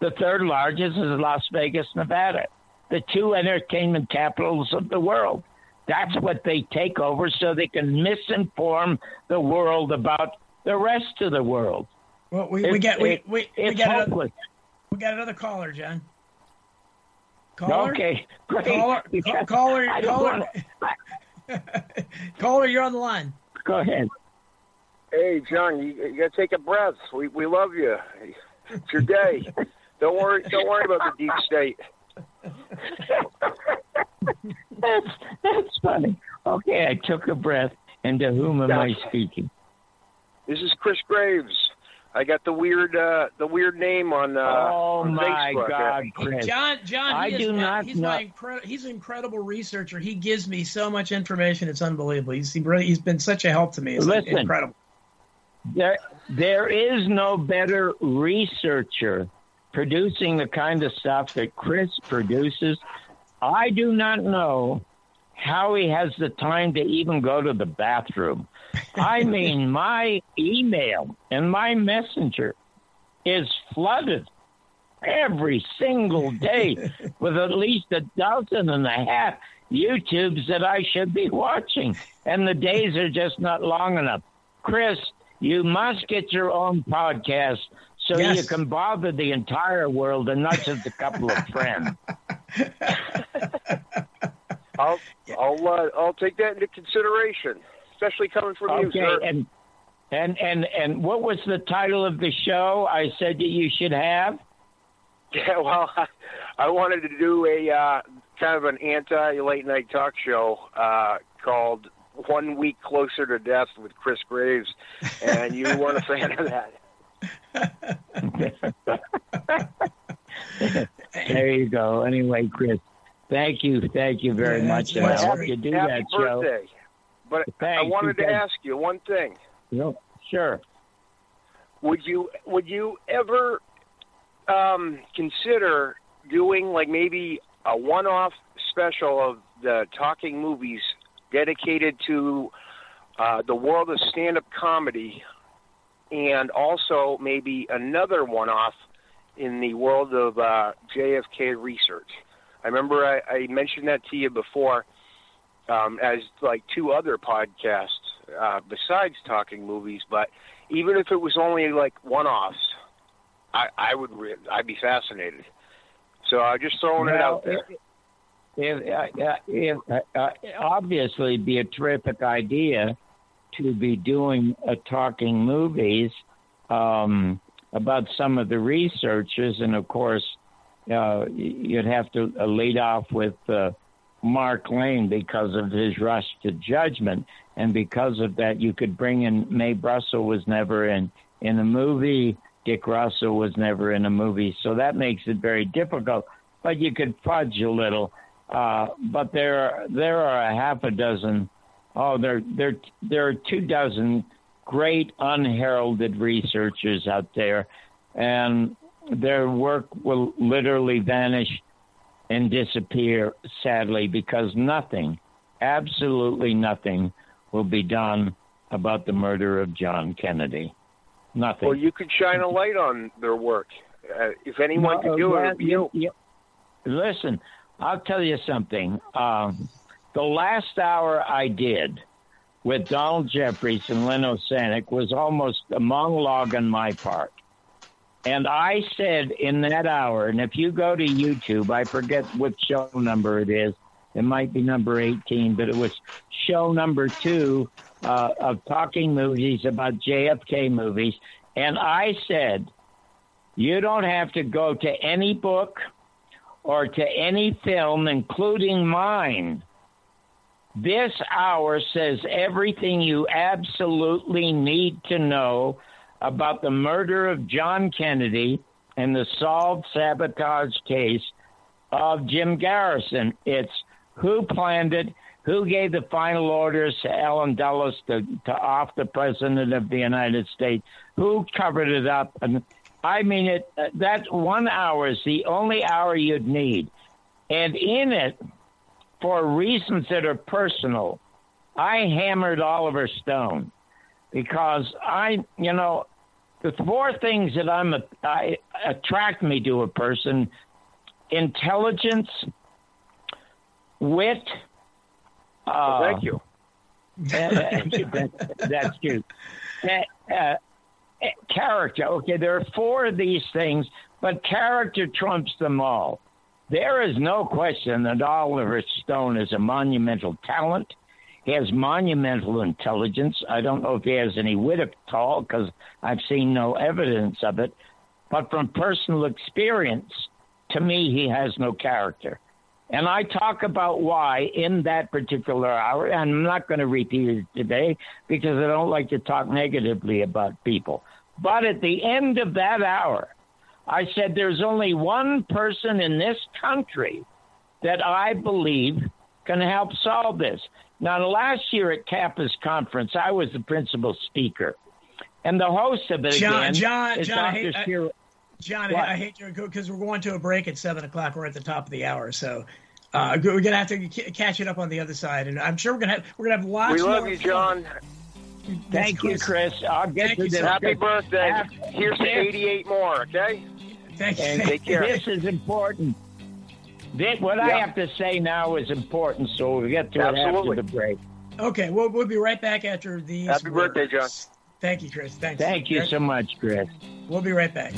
The third largest is Las Vegas, Nevada. The two entertainment capitals of the world. That's what they take over so they can misinform the world about the rest of the world. Well, we, we get we, we, we got another, we got another caller, John. Caller? Okay, great. Caller, caller, caller, caller, caller, you're on the line. Go ahead. Hey, John, you, you got to take a breath. We we love you. It's your day. don't worry. Don't worry about the deep state. that's that's funny. Okay, I took a breath. And to whom am I speaking? This is Chris Graves. I got the weird uh, the weird name on uh, oh on my Facebook. God, Chris. John John I do is, not he's know. my incre- he's an incredible researcher. He gives me so much information. It's unbelievable. He's he really, he's been such a help to me. It's Listen, incredible. There, there is no better researcher producing the kind of stuff that Chris produces. I do not know how he has the time to even go to the bathroom. I mean, my email and my messenger is flooded every single day with at least a dozen and a half YouTubes that I should be watching. And the days are just not long enough. Chris, you must get your own podcast so yes. you can bother the entire world and not just a couple of friends. I'll I'll uh, I'll take that into consideration, especially coming from okay, you, sir. And and and and what was the title of the show? I said that you should have. Yeah, well, I, I wanted to do a uh, kind of an anti late night talk show uh, called one week closer to death with Chris Graves, and you weren't a fan of that. there you go. Anyway, Chris, thank you, thank you very yeah, much, and I hope you do happy that birthday. show. But Thanks, I wanted because, to ask you one thing. Sure. Would you would you ever um, consider doing like maybe a one-off special of the talking movies dedicated to uh, the world of stand up comedy and also maybe another one off in the world of uh, JFK research. I remember I, I mentioned that to you before um, as like two other podcasts uh, besides talking movies, but even if it was only like one offs, I, I would re- I'd be fascinated. So I'm just throwing it out there it, uh, it uh, uh, obviously be a terrific idea to be doing a talking movies um, about some of the researchers, and of course, uh, you'd have to uh, lead off with Mark Lane because of his rush to judgment, and because of that, you could bring in Mae Russell was never in in a movie. Dick Russell was never in a movie, so that makes it very difficult. But you could fudge a little. Uh, but there there are a half a dozen Oh, there there there are two dozen great unheralded researchers out there, and their work will literally vanish and disappear sadly because nothing, absolutely nothing, will be done about the murder of John Kennedy. Nothing. Well, you could shine a light on their work. Uh, if anyone No, could do it, you. you- Listen, I'll tell you something. Um, the last hour I did with Donald Jeffries and Len Osanic was almost a monologue on my part. And I said in that hour, and if you go to YouTube, I forget what show number it is. It might be number 18, but it was show number two uh, of talking movies about JFK movies. And I said, you don't have to go to any book or to any film, including mine. This hour says everything you absolutely need to know about the murder of John Kennedy and the solved sabotage case of Jim Garrison. It's who planned it, who gave the final orders to Allen Dulles to, to off the president of the United States, who covered it up, and I mean it. uh, That one hour is the only hour you'd need, and in it, for reasons that are personal, I hammered Oliver Stone because I, you know, the four things that I'm I attract me to a person: intelligence, wit. Uh, Thank you. that, that's true. Uh, uh, character. Okay, there are four of these things, but character trumps them all. There is no question that Oliver Stone is a monumental talent. He has monumental intelligence. I don't know if he has any wit at all because I've seen no evidence of it. But from personal experience, to me, he has no character. And I talk about why in that particular hour, and I'm not going to repeat it today because I don't like to talk negatively about people. But at the end of that hour, I said there's only one person in this country that I believe can help solve this. Now, last year at COPA's conference, I was the principal speaker. And the host of it John, again John, is John, I Dr. hate, I, John, What? I, I hate to because we're going to a break at seven o'clock. We're at the top of the hour, so uh, we're gonna have to c- catch it up on the other side. And I'm sure we're gonna have we're gonna have lots. We love more you, fun. John. Thank you, Chris. I'll get Thank to you, this. Happy birthday. After- Here's to 88 more, okay? Thank you. And Take care. this is important. This, what I have to say now is important, so we'll get to it after the break. Okay, we'll we'll be right back after these. Happy birthday, John. Thank you, Chris. Thanks. Thank you so much, Chris. We'll be right back.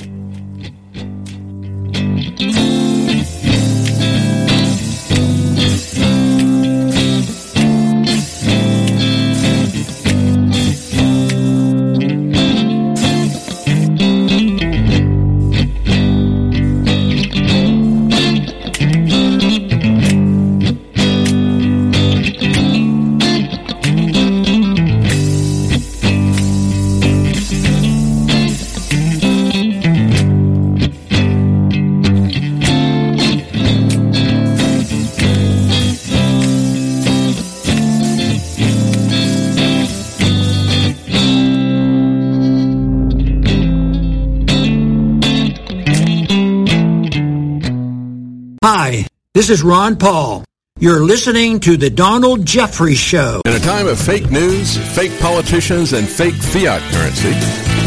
This is Ron Paul. You're listening to The Donald Jeffries Show. In a time of fake news, fake politicians, and fake fiat currency,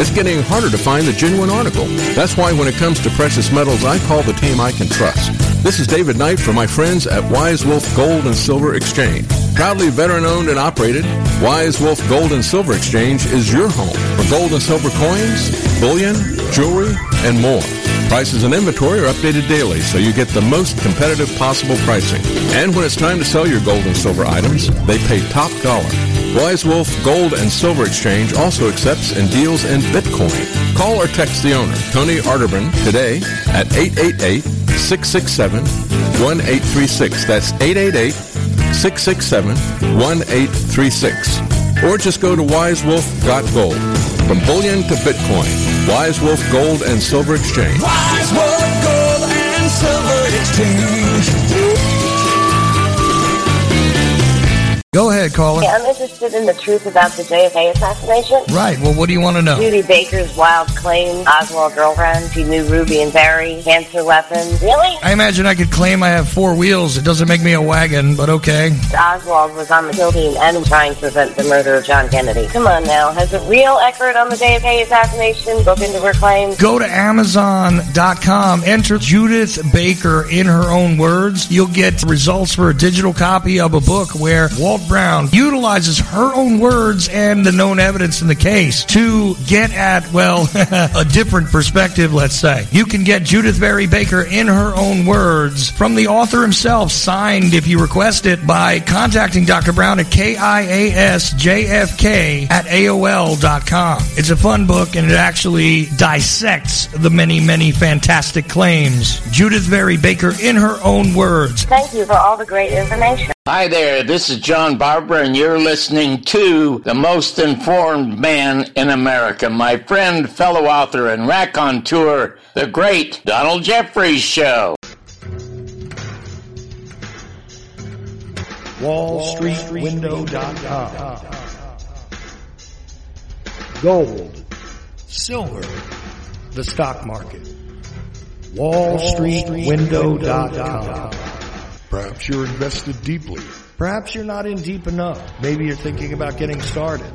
it's getting harder to find the genuine article. That's why when it comes to precious metals, I call the team I can trust. This is David Knight from my friends at Wise Wolf Gold and Silver Exchange. Proudly veteran owned and operated, Wise Wolf Gold and Silver Exchange is your home for gold and silver coins, bullion, jewelry, and more. Prices and inventory are updated daily so you get the most competitive possible pricing. And when it's time to sell your gold and silver items, they pay top dollar. Wise Wolf Gold and Silver Exchange also accepts and deals in Bitcoin. Call or text the owner, Tony Arterburn, today at 888-667-1836. That's 888-667-1836. Or just go to wisewolf.gold. From bullion to Bitcoin, Wise Wolf Gold and Silver Exchange. Wise Wolf Gold and Silver Exchange. Go ahead, caller. I'm interested in the truth about the JFK assassination. Right. Well, what do you want to know? Judy Baker's wild claim, Oswald girlfriend, she knew Ruby and Barry, cancer weapons. Really? I imagine I could claim I have four wheels. It doesn't make me a wagon, but okay. Oswald was on the kill team and trying to prevent the murder of John Kennedy. Come on now, has a real expert on the JFK assassination looked into her claims? Go to Amazon.com, enter Judyth Baker in her own words. You'll get results for a digital copy of a book where Walt Brown utilizes her own words and the known evidence in the case to get at, well, a different perspective, let's say. You can get Judyth Vary Baker in her own words from the author himself, signed if you request it by contacting Dr. Brown at KIASJFK at AOL.com. It's a fun book and it actually dissects the many, many fantastic claims. Judyth Vary Baker in her own words. Thank you for all the great information. Hi there, this is John Barbour, and you're listening to the most informed man in America, my friend, fellow author, and raconteur, the great Donald Jeffries Show. WallStreetWindow.com. Gold, silver, the stock market. WallStreetWindow.com. Perhaps you're invested deeply. Perhaps you're not in deep enough. Maybe you're thinking about getting started.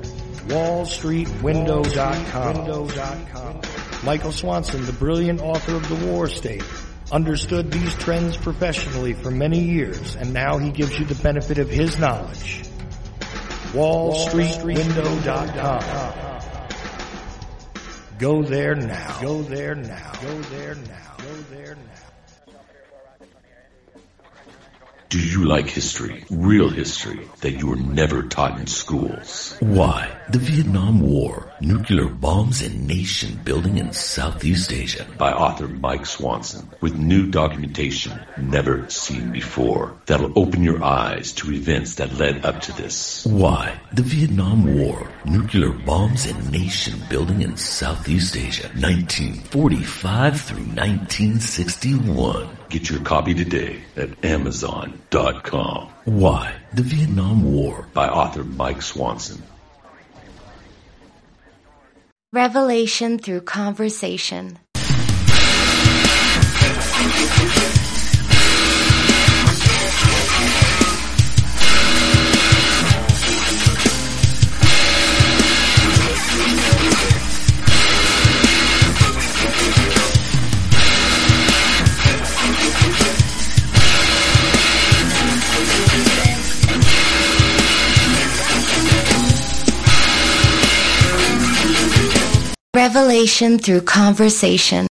WallStreetWindow.com. Michael Swanson, the brilliant author of The War State, understood these trends professionally for many years, and now he gives you the benefit of his knowledge. WallStreetWindow.com. Go there now. Go there now. Go there now. Go there now. Do you like history? Real history that you were never taught in schools? Why? The Vietnam War, nuclear bombs and nation building in Southeast Asia by author Mike Swanson with new documentation never seen before that'll open your eyes to events that led up to this. Why? The Vietnam War, nuclear bombs and nation building in Southeast Asia 1945 through 1961. Get your copy today at Amazon.com. Why? The Vietnam War by author Mike Swanson. Revelation through conversation. Revelation through conversation.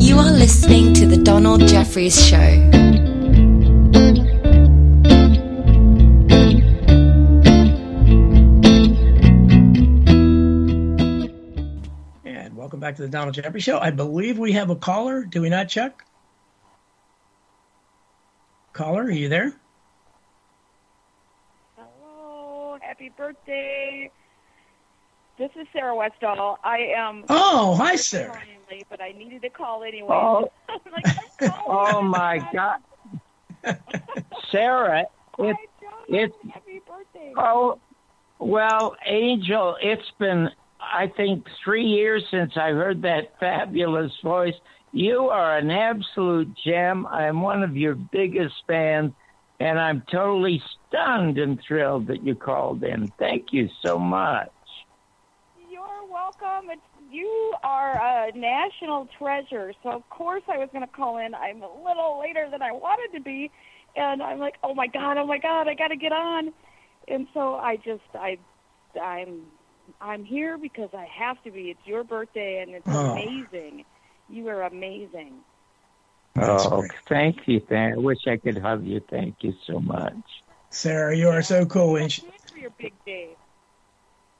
You are listening to The Donald Jeffries Show. And welcome back to the Donald Jeffries Show. I believe we have a caller. Do we not, Chuck? Caller, are you there? Hello, happy birthday. This is Sarah Westall. I am. Oh, hi, Sarah. running Late, but I needed to call anyway. Oh. Like, Oh my God, Sarah! It, it's Happy birthday. oh well, Angel. It's been I think three years since I heard that fabulous voice. You are an absolute gem. I'm one of your biggest fans, and I'm totally stunned and thrilled that you called in. Thank you so much. You're welcome. It's, you are a national treasure. So, of course, I was going to call in. I'm a little later than I wanted to be. And I'm like, oh my God, oh my God, I got to get on. And so I just, I, I'm, I'm here because I have to be. It's your birthday and it's Oh. amazing. You are amazing. oh, thank you. I wish I could hug you. Thank you so much. Sarah, you are so cool. And sh- For your big day.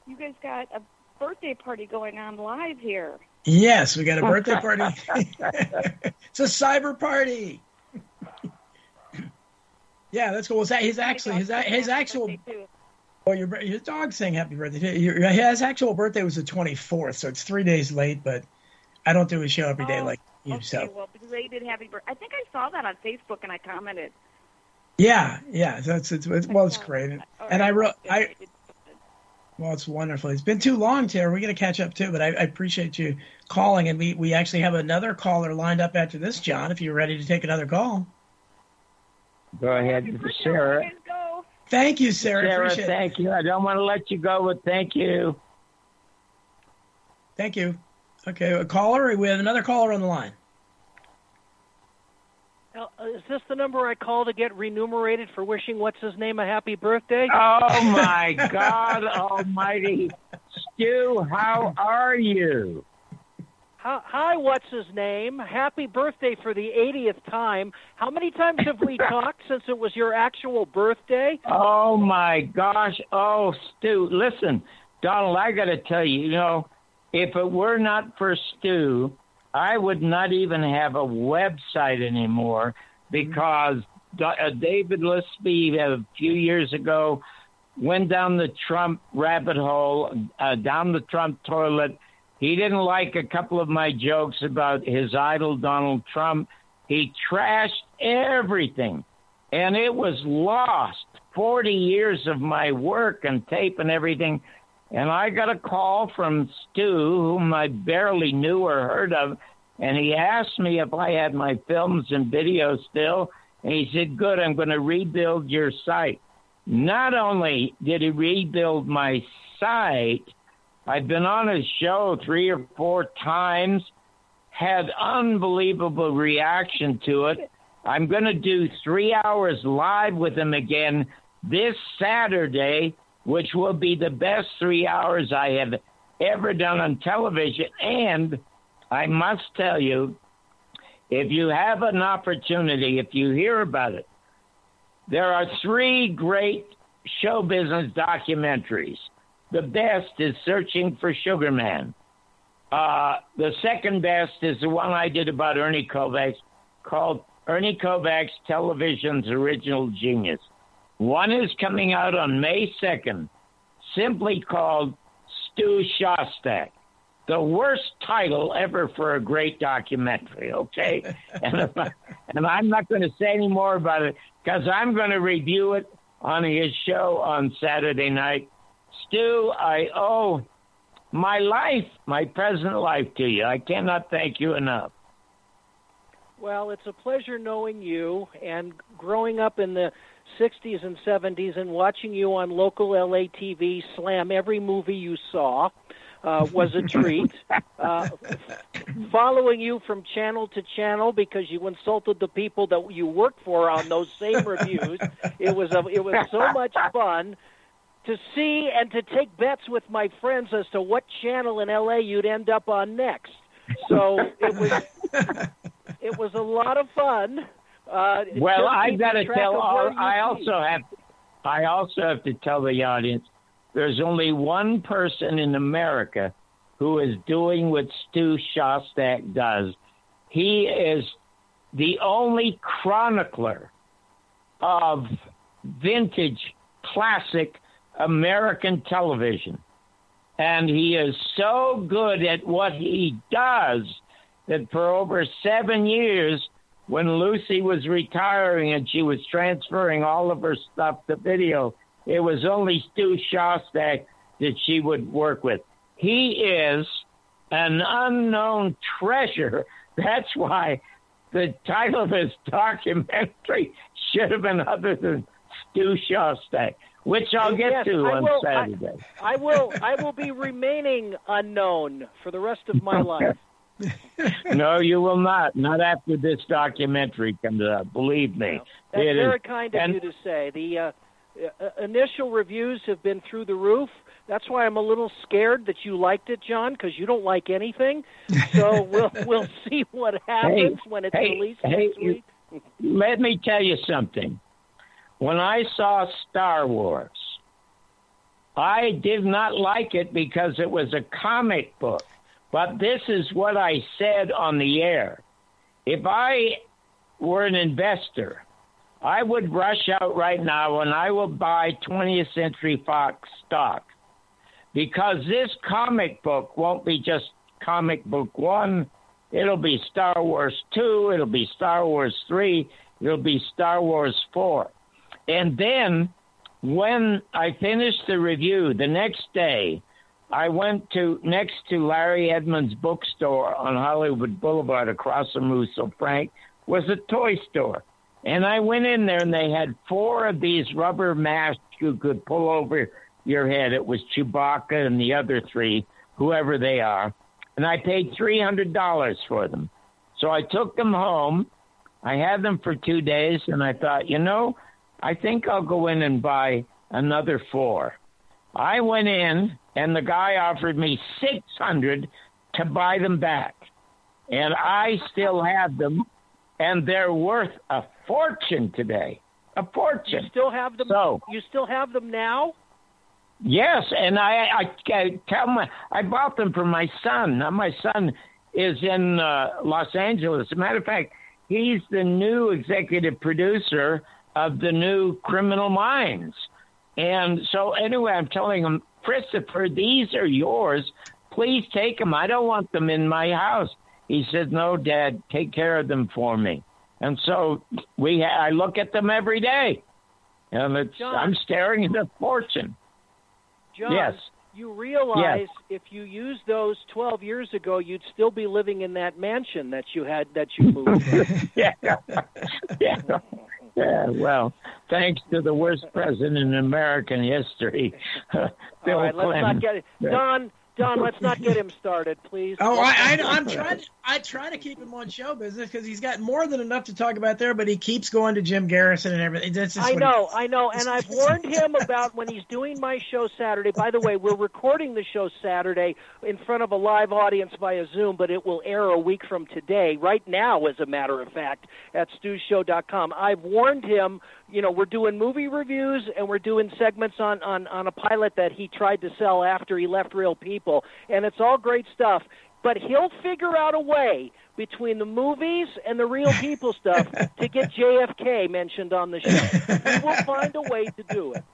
You guys got a birthday party going on live here. yes, we got a birthday party. it's a cyber party. yeah, that's cool. That his actually his his actual Oh, your your dog saying happy birthday. Your, his actual birthday was the 24th, so it's three days late. But I don't do a show every day Oh. like you. Okay, so well, belated happy birthday. I think I saw that on Facebook and I commented. Yeah, yeah. that's it's, it's, it's well, it's great, and, and I wrote I. Well, it's wonderful. It's been too long, Tara. We're going to catch up too, but I, I appreciate you calling, and we we actually have another caller lined up after this, John. If you're ready to take another call. Go ahead, Sarah. Thank you, Sarah. Sarah, Appreciate it. thank you. I don't want to let you go, but thank you. Thank you. Okay, a caller. We have another caller on the line. Uh, is this the number I call to get remunerated for wishing what's his name a happy birthday? Oh my God Almighty, Stu, how are you? Hi, hi, what's his name? Happy birthday for the 80th time. How many times have we talked since it was your actual birthday? Oh my gosh. Oh, Stu, listen, Donald, I got to tell you, you know, if it were not for Stu, I would not even have a website anymore because uh, David Lispy a few years ago went down the Trump rabbit hole, uh, down the Trump toilet. He didn't like a couple of my jokes about his idol, Donald Trump. He trashed everything, and it was lost. 40 years of my work and tape and everything. And I got a call from Stu, whom I barely knew or heard of, and he asked me if I had my films and videos still. And he said, Good, I'm going to rebuild your site. Not only did he rebuild my site, I've been on his show three or four times, had unbelievable reaction to it. I'm going to do three hours live with him again this Saturday, which will be the best three hours I have ever done on television. And I must tell you, if you have an opportunity, if you hear about it, there are three great show business documentaries. The best is Searching for Sugar Man. Uh, the second best is the one I did about Ernie Kovacs called Ernie Kovacs Television's Original Genius. One is coming out on May 2nd, simply called Stu Shostak. The worst title ever for a great documentary, okay? and, if I, and I'm not going to say any more about it because I'm going to review it on his show on Saturday night. Stu, I owe my life, my present life to you. I cannot thank you enough. Well, it's a pleasure knowing you and growing up in the 60s and 70s and watching you on local LA TV slam every movie you saw uh, was a treat. Uh, following you from channel to channel because you insulted the people that you worked for on those same reviews. It was a, it was so much fun to see and to take bets with my friends as to what channel in LA you'd end up on next. So it was it was a lot of fun. Uh, Well, I keeping got to tell. of All, where you I be. also have. I also have to tell the audience. There's only one person in America who is doing what Stu Shostak does. He is the only chronicler of vintage, classic American television. And he is so good at what he does that for over seven years, when Lucy was retiring and she was transferring all of her stuff to video, it was only Stu Shostak that she would work with. He is an unknown treasure. That's why the title of his documentary should have been other than Stu Shostak, which I'll get Yes, to I on will- I- Saturday. I will I will be remaining unknown for the rest of my life. no, you will not. Not after this documentary comes out. Believe me. That's It is- very kind of and- you to say. The uh, uh, initial reviews have been through the roof. That's why I'm a little scared that you liked it, John, because you don't like anything. So we'll we'll see what happens when it's hey, released hey, next week. Let me tell you something. When I saw Star Wars, I did not like it because it was a comic book. But this is what I said on the air. If I were an investor, I would rush out right now and I will buy 20th Century Fox stock because this comic book won't be just comic book one, It'll be Star Wars 2, it'll be Star Wars 3, it'll be Star Wars 4. And then when I finish the review the next day, I went to next to Larry Edmunds bookstore on Hollywood Boulevard across from Russo Frank was a toy store. And I went in there and they had four of these rubber masks you could pull over your head. It was Chewbacca and the other three, whoever they are. And I paid $300 for them. So I took them home. I had them for two days and I thought, you know, I think I'll go in and buy another four. I went in and the guy offered me 600 to buy them back. And I still have them and they're worth a fortune today. A fortune. You still have them. So, you still have them now. Yes, and I, I, I tell my I bought them for my son. Now my son is in uh, Los Angeles. As a matter of fact, he's the new executive producer of the new Criminal Minds. And so anyway, I'm telling him, Christopher, these are yours. Please take them. I don't want them in my house. He said, "No, Dad, take care of them for me." And so we, I look at them every day, and it's John. I'm staring at a fortune. John, Yes. you realize if you used those 12 years ago, you'd still be living in that mansion that you had that you moved. yeah, yeah, yeah. Well, thanks to the worst president in American history, Bill All right, let's Clinton. not get it. Don, Don, let's not get him started, please. Oh, I, I, I'm trying. To, I try to keep him on show business because he's got more than enough to talk about there. But he keeps going to Jim Garrison and everything. That's just I know, I know, and I've warned him about when he's doing my show Saturday. By the way, we're recording the show Saturday in front of a live audience via Zoom, but it will air a week from today, right now, as a matter of fact, at stewshow.com. I've warned him. You know, we're doing movie reviews and we're doing segments on on on a pilot that he tried to sell after he left Real People, and it's all great stuff. But he'll figure out a way between the movies and the real people stuff to get JFK mentioned on the show. We will find a way to do it.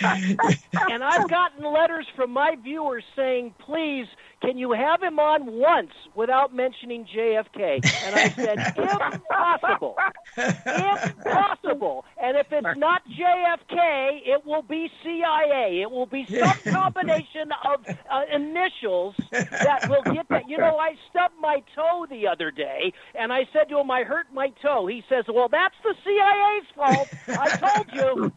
And I've gotten letters from my viewers saying, please, can you have him on once without mentioning JFK? And I said, impossible. Impossible. And if it's not JFK, it will be CIA. It will be some combination of uh, initials that will get that. You know, I stubbed my toe the other day, and I said to him, I hurt my toe. He says, well, that's the CIA's fault. I told you.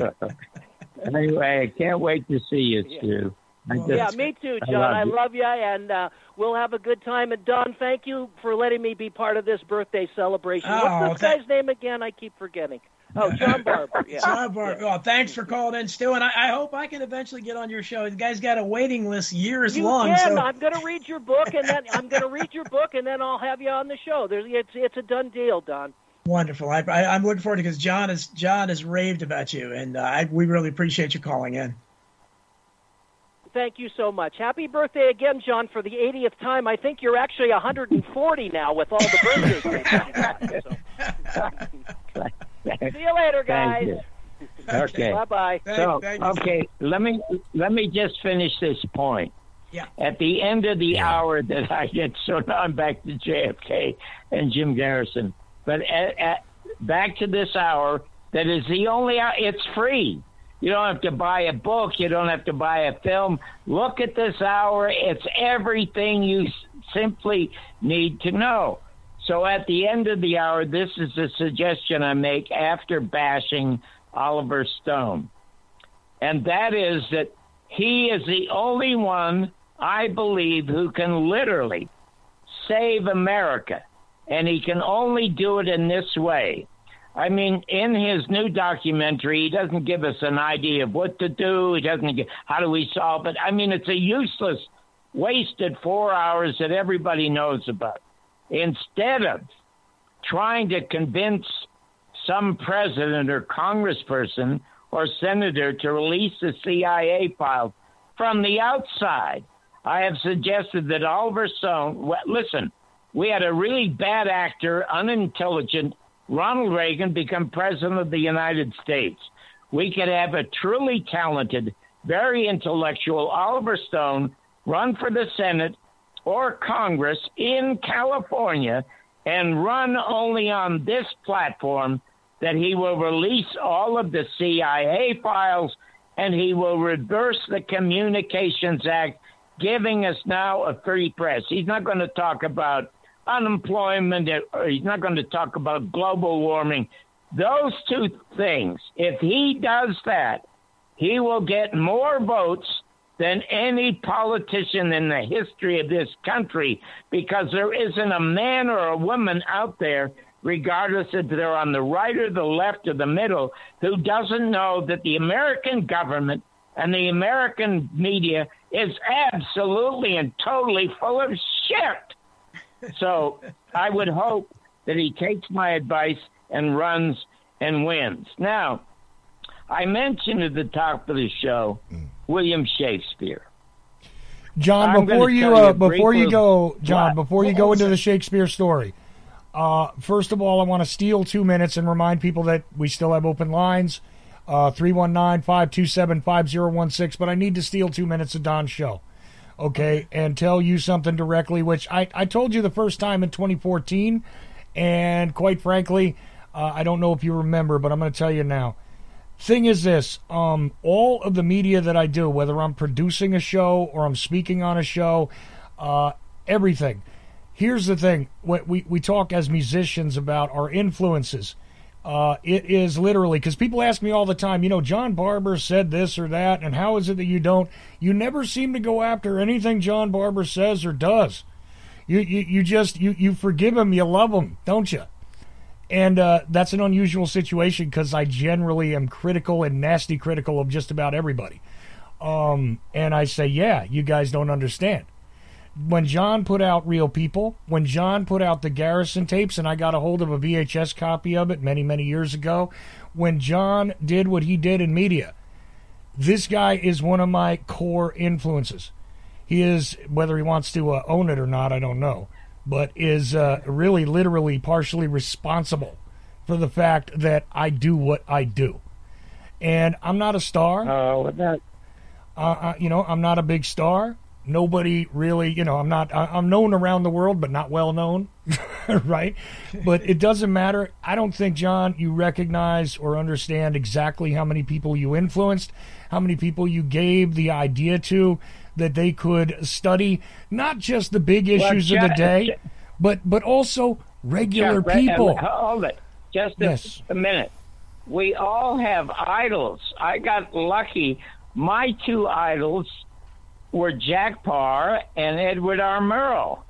anyway, I can't wait to see you, Stu. Just- yeah, me too, I John. love I love you, and uh, we'll have a good time. And Don, thank you for letting me be part of this birthday celebration. Oh, What's this guy's name again? I keep forgetting. Oh, John Barbour. Yeah. John Barbour. Well, thanks for calling in, Stu. And I, I hope I can eventually get on your show. The guy's got a waiting list years You long. can. So I'm going to read your book, and then I'm going to read your book, and then I'll have you on the show. There's, it's it's a done deal, Don. Wonderful. I, I, I'm looking forward to because John is John has raved about you, and uh, I, we really appreciate you calling in. Thank you so much. Happy birthday again, John, for the 80th time. I think you're actually 140 now with all the birthdays. we've done. So, See you later, guys. You. Okay. Bye bye. So, okay, let me let me just finish this point. Yeah. At the end of the hour that I get, so now I'm back to JFK and Jim Garrison. But at, at, back to this hour, that is the only hour. It's free. You don't have to buy a book. You don't have to buy a film. Look at this hour. It's everything you s- simply need to know. So at the end of the hour, this is a suggestion I make after bashing Oliver Stone. And that is that he is the only one, I believe, who can literally save America. And he can only do it in this way. I mean, in his new documentary, he doesn't give us an idea of what to do. He doesn't give, how do we solve it? I mean, it's a useless, wasted four hours that everybody knows about. Instead of trying to convince some president or congressperson or senator to release the CIA file from the outside, I have suggested that Oliver Stone, listen, we had a really bad actor, unintelligent, Ronald Reagan become president of the United States. We could have a truly talented, very intellectual Oliver Stone run for the Senate or Congress in California and run only on this platform that he will release all of the CIA files and he will reverse the Communications Act, giving us now a free press. He's not going to talk about unemployment, uh, he's not going to talk about global warming. Those two things, if he does that, he will get more votes than any politician in the history of this country because there isn't a man or a woman out there regardless if they're on the right or the left or the middle, who doesn't know that the American government and the American media is absolutely and totally full of shit. So I would hope that he takes my advice and runs and wins. Now, I mentioned at the top of the show William Shakespeare. John, I'm before you uh, you before you go, John, What? before you go into the Shakespeare story, uh, first of all, I want to steal two minutes and remind people that we still have open lines, uh, 319-527-5016, but I need to steal two minutes of Don's show, okay, and tell you something directly, which I, I told you the first time in 2014, and quite frankly, uh, I don't know if you remember, but I'm going to tell you now. Thing is this um, all of the media that i do whether i'm producing a show or i'm speaking on a show uh, everything. Here's the thing we, we, we talk as musicians about our influences uh, it is literally because people ask me all the time you know john barbour said this or that and how is it that you don't you never seem to go after anything john barbour says or does you, you, you just you, you forgive him you love him don't you and uh, that's an unusual situation because I generally am critical and nasty critical of just about everybody. Um, and I say, yeah, you guys don't understand. When John put out Real People, when John put out the Garrison tapes, and I got a hold of a VHS copy of it many, many years ago, when John did what he did in media, this guy is one of my core influences. He is, whether he wants to uh, own it or not, I don't know, but is uh, really, literally, partially responsible for the fact that I do what I do. And I'm not a star. Oh, that. Uh, uh, you know, I'm not a big star. Nobody really, you know, I'm not. I, I'm known around the world, but not well known, right? But it doesn't matter. I don't think, John, you recognize or understand exactly how many people you influenced, how many people you gave the idea to that they could study not just the big Well, issues of the day, but but also regular Yeah, people. Hold it. Just a, Yes. a minute. We all have idols. I got lucky. My two idols were Jack Paar and Edward R. Murrow.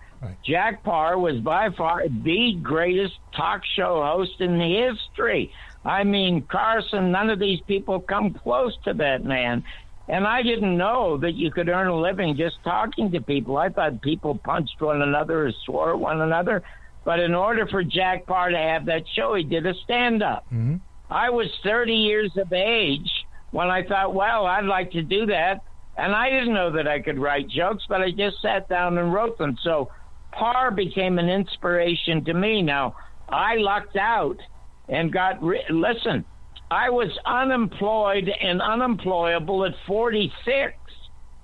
Jack Paar was by far the greatest talk show host in the history. I mean, Carson, none of these people come close to that man. And I didn't know that you could earn a living just talking to people. I thought people punched one another or swore at one another. But in order for Jack Paar to have that show, he did a stand up. Mm-hmm. I was 30 years of age when I thought, well, I'd like to do that. And I didn't know that I could write jokes, but I just sat down and wrote them. So Paar became an inspiration to me. Now, I lucked out and got, ri- listen, I was unemployed and unemployable at 46.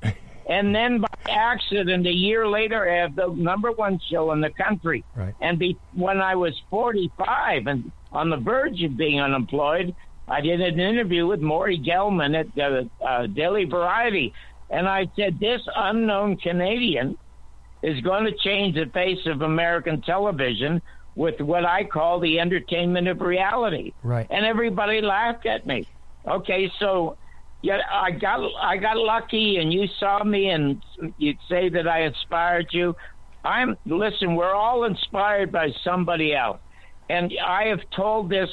And then by accident, a year later, I have the number one show in the country. Right. And be, when I was 45 and on the verge of being unemployed, I did an interview with Maury Gelman at the uh, Daily Variety. And I said, This unknown Canadian is going to change the face of American television with what I call the entertainment of reality. Right. And everybody laughed at me. Okay, so yeah, I got I got lucky, and you saw me, and you'd say that I inspired you. I'm listen. We're all inspired by somebody else, and I have told this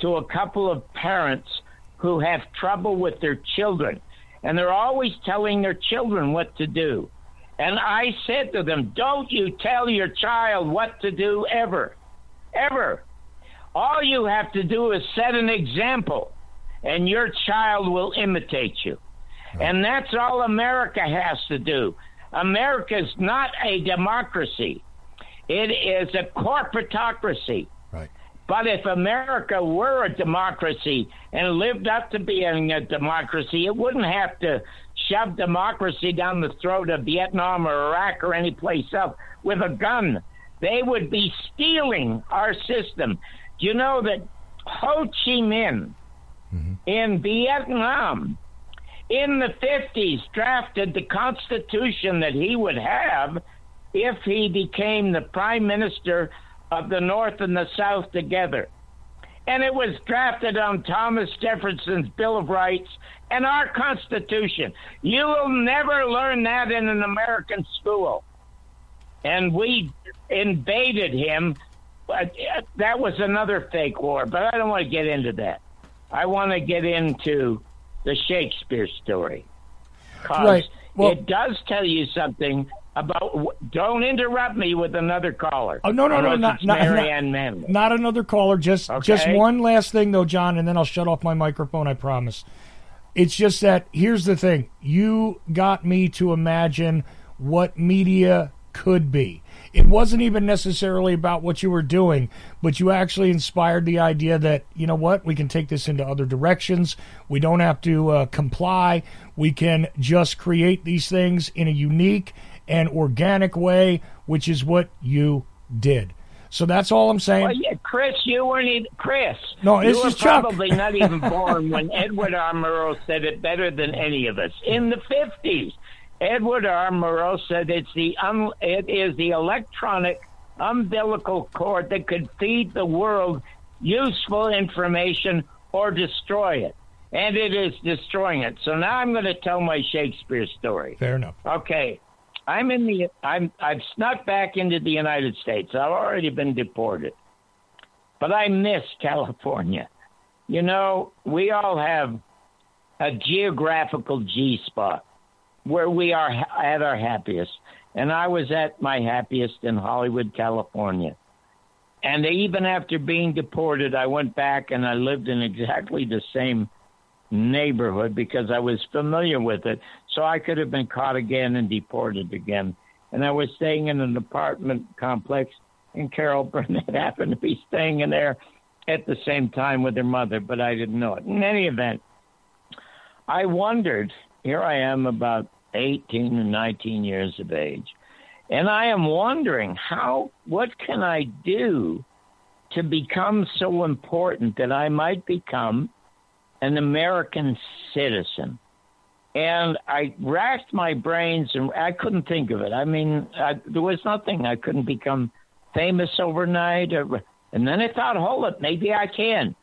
to a couple of parents who have trouble with their children, and they're always telling their children what to do. And I said to them, "Don't you tell your child what to do ever, ever. All you have to do is set an example." and your child will imitate you. And that's all America has to do. America is not a democracy. It is a corporatocracy. But if America were a democracy and lived up to being a democracy, it wouldn't have to shove democracy down the throat of Vietnam or Iraq or any place else with a gun. They would be stealing our system. Do you know that Ho Chi Minh mm-hmm. in Vietnam in the 50s drafted the constitution that he would have if he became the prime minister of the North and the South together. And it was drafted on Thomas Jefferson's Bill of Rights and our Constitution. You will never learn that in an American school. And we invaded him. Uh, that was another fake war, but I don't want to get into that. I want to get into the Shakespeare story. 'Cause Right. Well- it does tell you something about. Don't interrupt me with another caller. Oh no no no not not, Mary not, not another caller. Just just one last thing though, John, and then I'll shut off my microphone. I promise. It's just that here's the thing: you got me to imagine what media could be. It wasn't even necessarily about what you were doing, but you actually inspired the idea that you know what we can take this into other directions. We don't have to uh, comply. We can just create these things in a unique and organic way, which is what you did. So that's all I'm saying. Well, yeah, Chris, you weren't even Chris. No, you this were is Chuck. probably not even born when Edward R. Murrow said it better than any of us in the fifties. Edward R. Murrow said it's the um, it is the electronic umbilical cord that could feed the world useful information or destroy it, and it is destroying it. So now I'm going to tell my Shakespeare story. Fair enough. Okay. I'm in the I'm I've snuck back into the United States. I've already been deported. But I miss California. You know, we all have a geographical G spot where we are at our happiest. And I was at my happiest in Hollywood, California. And even after being deported, I went back and I lived in exactly the same neighborhood because I was familiar with it. So I could have been caught again and deported again. And I was staying in an apartment complex, and Carol Burnett happened to be staying in there at the same time with her mother, but I didn't know it. In any event, I wondered here I am about 18 and 19 years of age, and I am wondering how, what can I do to become so important that I might become an American citizen. And I racked my brains and I couldn't think of it. I mean, I, there was nothing. I couldn't become famous overnight. Or, and then I thought, hold it, maybe I can.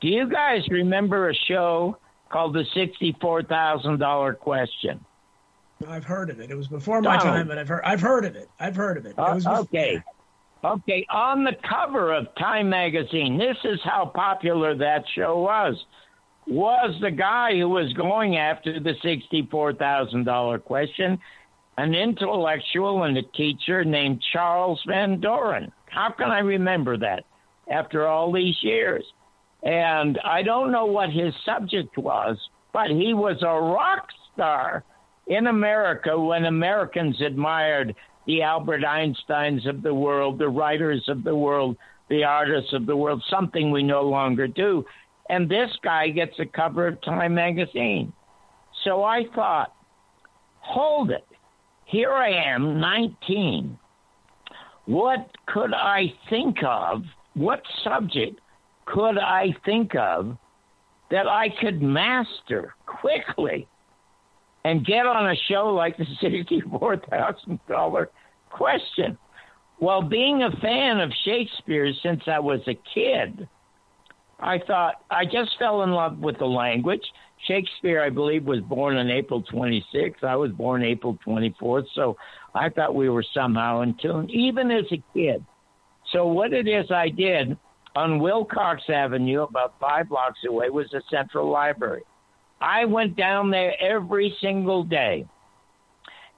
Do you guys remember a show called The $64,000 Question? I've heard of it. It was before my Donald. time, but I've heard I've heard of it. I've heard of it. It Uh, was bef- okay. Okay, on the cover of Time magazine, this is how popular that show was. Was the guy who was going after the $64,000 question an intellectual and a teacher named Charles Van Doren? How can I remember that after all these years? And I don't know what his subject was, but he was a rock star in America when Americans admired the Albert Einsteins of the world, the writers of the world, the artists of the world, something we no longer do. And this guy gets a cover of Time magazine. So I thought, hold it. Here I am, 19. What could I think of? What subject could I think of that I could master quickly and get on a show like the $64,000 question? Well, being a fan of Shakespeare since I was a kid, I thought I just fell in love with the language. Shakespeare, I believe, was born on April 26th. I was born April 24th, so I thought we were somehow in tune, even as a kid. So what it is I did on Wilcox Avenue, about five blocks away, was the Central Library. I went down there every single day,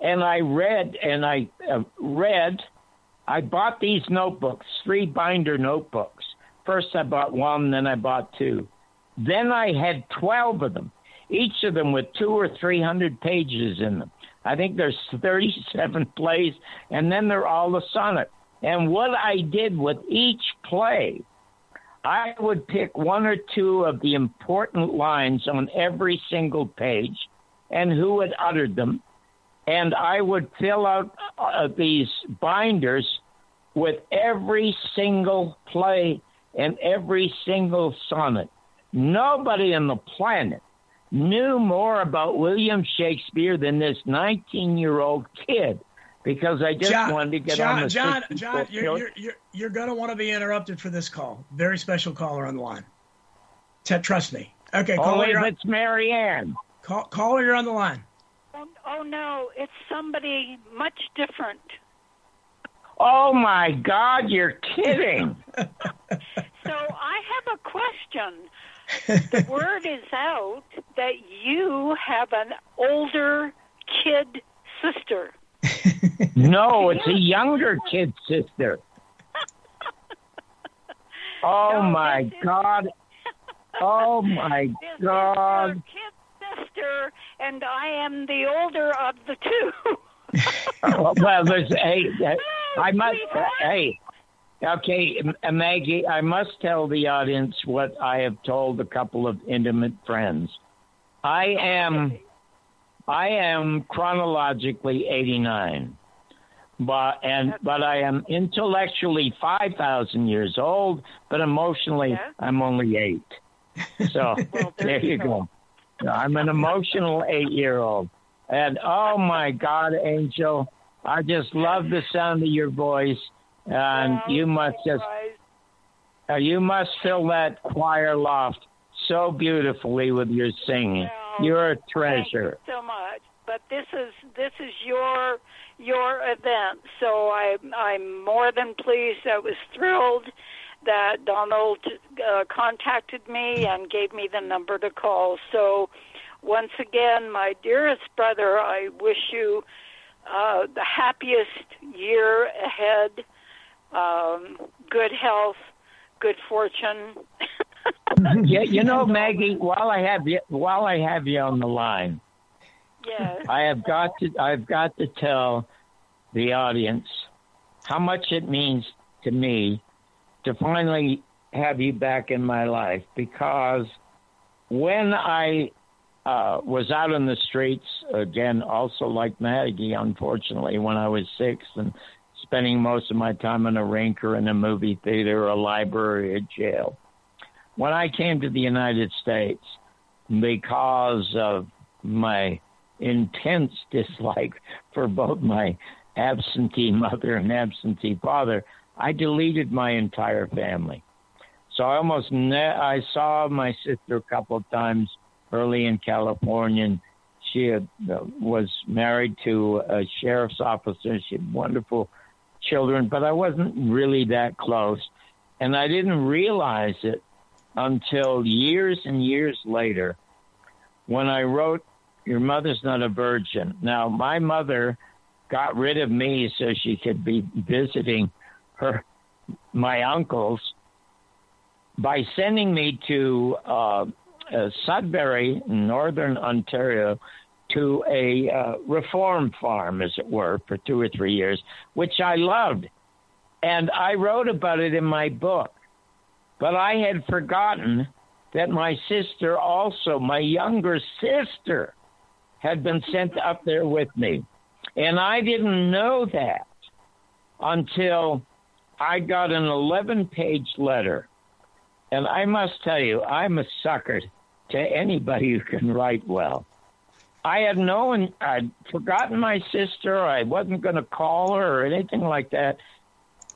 and I read and I uh, read. I bought these notebooks, three binder notebooks. First, I bought one, then I bought two. Then I had 12 of them, each of them with two or 300 pages in them. I think there's 37 plays, and then they're all the sonnet. And what I did with each play, I would pick one or two of the important lines on every single page, and who had uttered them. And I would fill out uh, these binders with every single play and every single sonnet. Nobody on the planet knew more about William Shakespeare than this 19 year old kid because I just John, wanted to get John, on the John, 60 John, you're, you're, you're, you're going to want to be interrupted for this call. Very special caller on the line. T- trust me. Okay, oh, caller, Only you're on, it's Marianne. call, caller, you're on the line. Oh, oh no, it's somebody much different. Oh my God, you're kidding. So I have a question. the word is out that you have an older kid sister. no, it's a younger kid sister. Oh my God. Oh my This God. is your kid sister, and I am the older of the two. Well, there's hey, I must hey. Okay, uh, Maggie, I must tell the audience what I have told a couple of intimate friends. I am I am chronologically 89. But and but I am intellectually 5000 years old, but emotionally I'm only 8. So there you go. I'm an emotional 8-year-old. And oh my God, Angel, I just love the sound of your voice, and you must just uh, you must fill that choir loft so beautifully with your singing. You're a treasure. Thank you so much. But this is this is your your event, so I I'm more than pleased. I was thrilled that Donald uh, contacted me and gave me the number to call. So once again, my dearest brother, I wish you uh, the happiest year ahead, um, good health, good fortune. yeah, you know, Maggie, while I have you while I have you on the line, yes. I have got to I've got to tell the audience how much it means to me to finally have you back in my life because when I uh, was out on the streets again, also like Maggie, unfortunately, when I was six and spending most of my time in a rink or in a movie theater, a library, a jail. When I came to the United States, because of my intense dislike for both my absentee mother and absentee father, I deleted my entire family. So I almost ne- I saw my sister a couple of times early in California. And she had, uh, was married to a sheriff's officer. She had wonderful children, but I wasn't really that close. And I didn't realize it until years and years later when I wrote Your Mother's Not a Virgin. Now, my mother got rid of me so she could be visiting her my uncles by sending me to uh, uh, Sudbury, northern Ontario, to a uh, reform farm, as it were, for two or three years, which I loved. And I wrote about it in my book. But I had forgotten that my sister, also, my younger sister, had been sent up there with me. And I didn't know that until I got an 11 page letter. And I must tell you, I'm a sucker to anybody who can write well. I had known, I'd forgotten my sister. I wasn't going to call her or anything like that.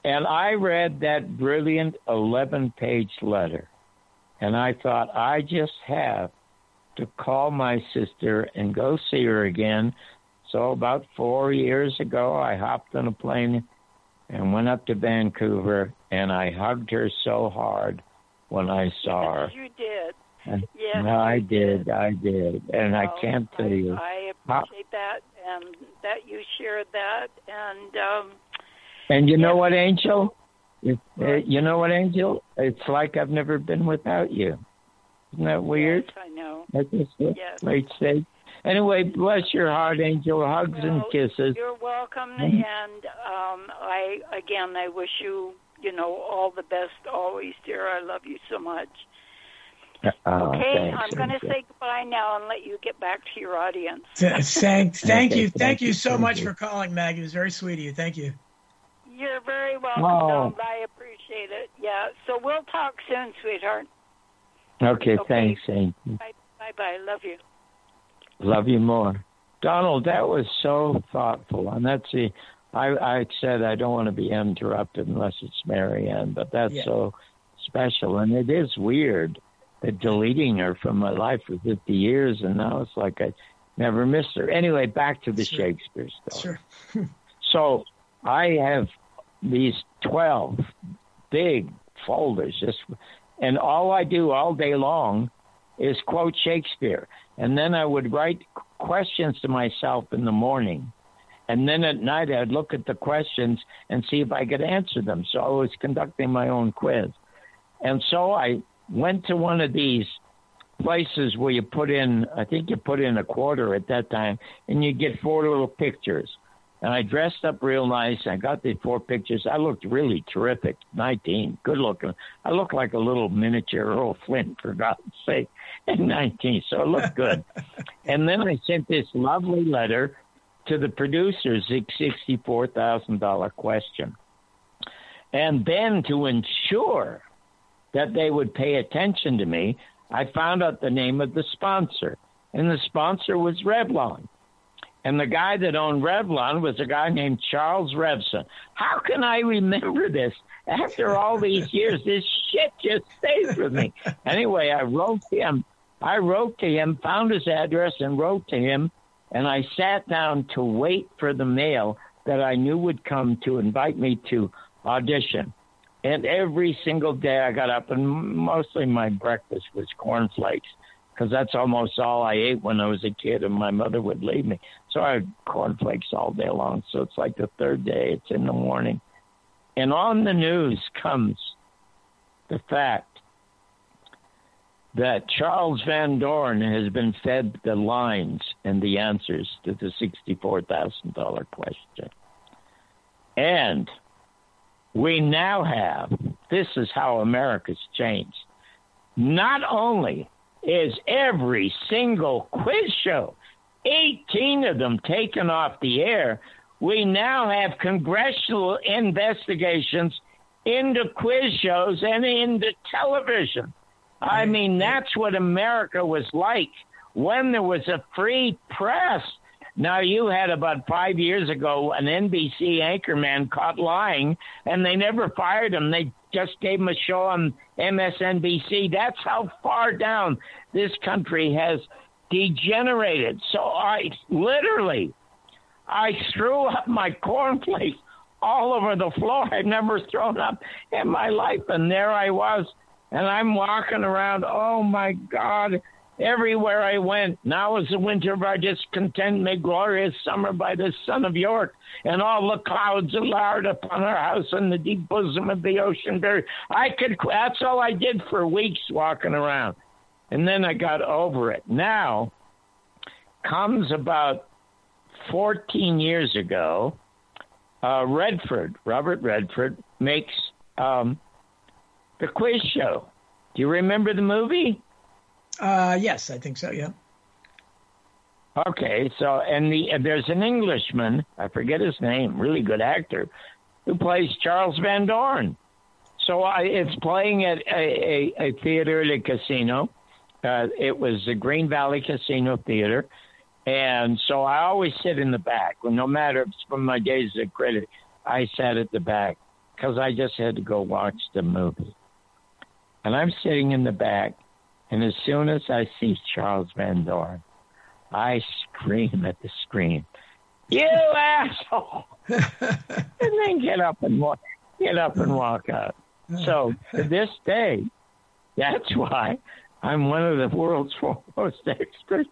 And I read that brilliant 11 page letter. And I thought, I just have to call my sister and go see her again. So about four years ago, I hopped on a plane and went up to Vancouver, and I hugged her so hard when I saw her. You did. Yes, no, I did, I did, and I Oh, can't tell you. I appreciate that and that you shared that and um And you know what, Angel? It, you know what, Angel? It's like I've never been without you. Isn't that weird? yes, I know. At this Yes. late stage. Anyway, bless your heart, Angel. Hugs and kisses. You're welcome Mhm. and um I again I wish you, you know, all the best always, dear. I love you so much. Oh, Okay, thanks, I'm going to say goodbye now and let you get back to your audience. Th- Thank, thank Okay, you, thank thank you you, so thank much you. for calling, Maggie. It was very sweet of you. Thank you. You're very welcome, Oh. Donald. I appreciate it. Yeah, so we'll talk soon, sweetheart. Okay, Okay. thanks, Saint. Bye bye. Love you. Love you more. Donald, that was so thoughtful. And that's the, I, I said I don't want to be interrupted unless it's Marianne, but that's Yeah. so special. And it is weird that deleting her from my life for 50 years, and now it's like I never missed her. Anyway, back to the Shakespeare story. Sure. So I have these 12 big folders, just, and all I do all day long is quote Shakespeare. And then I would write questions to myself in the morning. And then at night, I'd look at the questions and see if I could answer them. So I was conducting my own quiz. And so I went to one of these places where you put in, I think you put in a quarter at that time, and you get four little pictures. And I dressed up real nice. I got the four pictures. I looked really terrific. 19, good looking. I looked like a little miniature Errol Flynn, for God's sake, at 19. So it looked good. and then I sent this lovely letter to the producers, a $64,000 question. And then to ensure that they would pay attention to me, I found out the name of the sponsor. And the sponsor was Revlon. And the guy that owned Revlon was a guy named Charles Revson. How can I remember this? After all these years, this shit just stays with me. Anyway, I wrote him. I wrote to him, found his address, and wrote to him. And I sat down to wait for the mail that I knew would come to invite me to audition. And every single day I got up, and mostly my breakfast was cornflakes because that's almost all I ate when I was a kid, and my mother would leave me. So I had cornflakes all day long. So it's like the third day, it's in the morning. And on the news comes the fact that Charles Van Doren has been fed the lines and the answers to the $64,000 question. And we now have this is how America's changed. Not only is every single quiz show, 18 of them taken off the air, we now have congressional investigations into quiz shows and into television. I mean, that's what America was like when there was a free press. Now, you had about five years ago an NBC anchorman caught lying, and they never fired him. They just gave him a show on MSNBC. That's how far down this country has degenerated. So I literally, I threw up my cornflakes all over the floor. I've never thrown up in my life, and there I was, and I'm walking around. Oh my God! Everywhere I went, now is the winter of our discontent, may glorious summer by the Son of York, and all the clouds are lowered upon our house in the deep bosom of the ocean. Very, I could. That's all I did for weeks walking around, and then I got over it. Now comes about 14 years ago. Uh, Redford, Robert Redford, makes um, the quiz show. Do you remember the movie? Uh, yes, I think so. Yeah. Okay, so and the there's an Englishman, I forget his name, really good actor, who plays Charles Van Doren. So I, it's playing at a, a, a theater, the casino. Uh, it was the Green Valley Casino Theater, and so I always sit in the back. No matter if it's from my days of credit, I sat at the back because I just had to go watch the movie. And I'm sitting in the back, and as soon as I see Charles Van Doren, I scream at the screen, "You asshole!" and then get up and walk, get up and walk out. So to this day, that's why I'm one of the world's foremost experts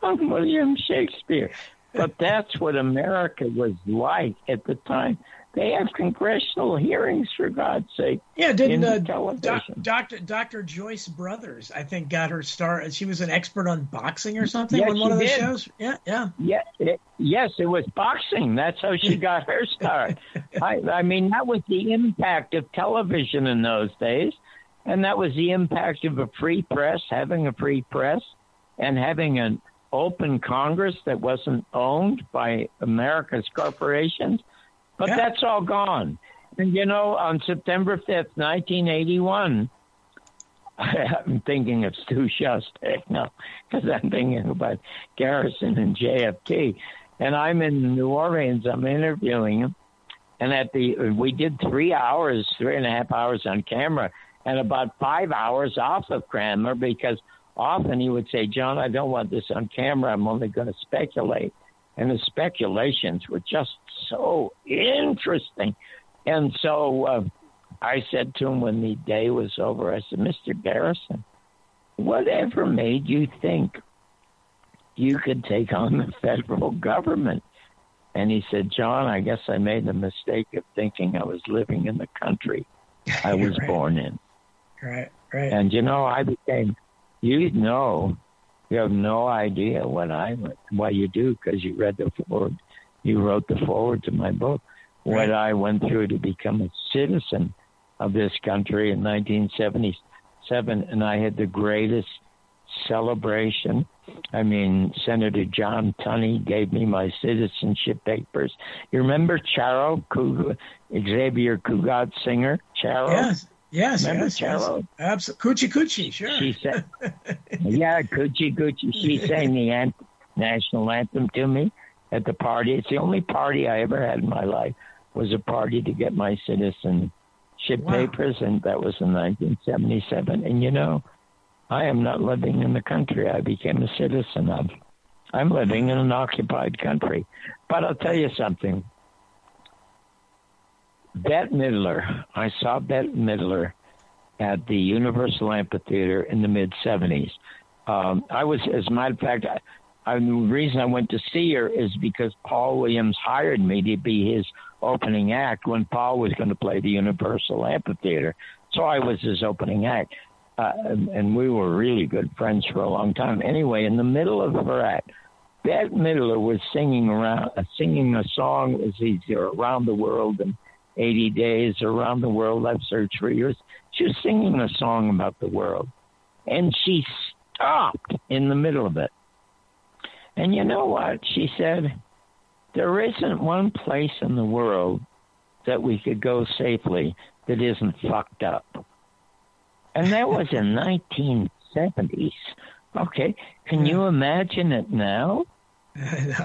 on William Shakespeare. But that's what America was like at the time. They have congressional hearings, for God's sake. Yeah, didn't uh, doc. Doctor Doctor Joyce Brothers? I think got her start. She was an expert on boxing or something Yes, on one of the did. shows. Yeah, yeah. Yeah, it, yes, it was boxing. That's how she got her start. I, I mean, that was the impact of television in those days. And that was the impact of a free press, having a free press, and having an open Congress that wasn't owned by America's corporations. But Yeah. that's all gone. And you know, on September 5th, 1981, I'm thinking of Stu Shostak now because I'm thinking about Garrison and JFK. And I'm in New Orleans. I'm interviewing him, and at the we did three hours, three and a half hours on camera, and about five hours off of camera because often he would say, "John, I don't want this on camera. I'm only going to speculate." And the speculations were just so interesting. And so uh, I said to him when the day was over, I said, Mr. Garrison, whatever made you think you could take on the federal government? And he said, John, I guess I made the mistake of thinking I was living in the country I was Right. born in. Right, right. And you know, I became, you know, you have no idea what I went, what you do because you read the forward, you wrote the forward to my book, what I went through to become a citizen of this country in 1977. And I had the greatest celebration. I mean, Senator John Tunney gave me my citizenship papers. You remember Charo, Kug- Xavier Cugat singer? Charo? Yes, yes, Remember yes, yes. Absolutely. Coochie coochie, sure. She said, "Yeah, Coochie Coochie." She sang the national anthem to me at the party. It's the only party I ever had in my life. Was a party to get my citizenship Wow. papers, and that was in 1977. And you know, I am not living in the country I became a citizen of. I'm living in an occupied country. But I'll tell you something. Bette Midler, I saw Bette Midler at the Universal Amphitheater in the mid 70s. Um, I was, as a matter of fact, I, I, the reason I went to see her is because Paul Williams hired me to be his opening act when Paul was going to play the Universal Amphitheater. So I was his opening act. Uh, and, and we were really good friends for a long time. Anyway, in the middle of her act, Bette Midler was singing around, uh, singing a song. Was either around the world in 80 days, around the world I've searched for years. She was singing a song about the world, and she stopped in the middle of it. And you know what? She said, There isn't one place in the world that we could go safely that isn't fucked up. And that was in 1970s. Okay, can you imagine it now?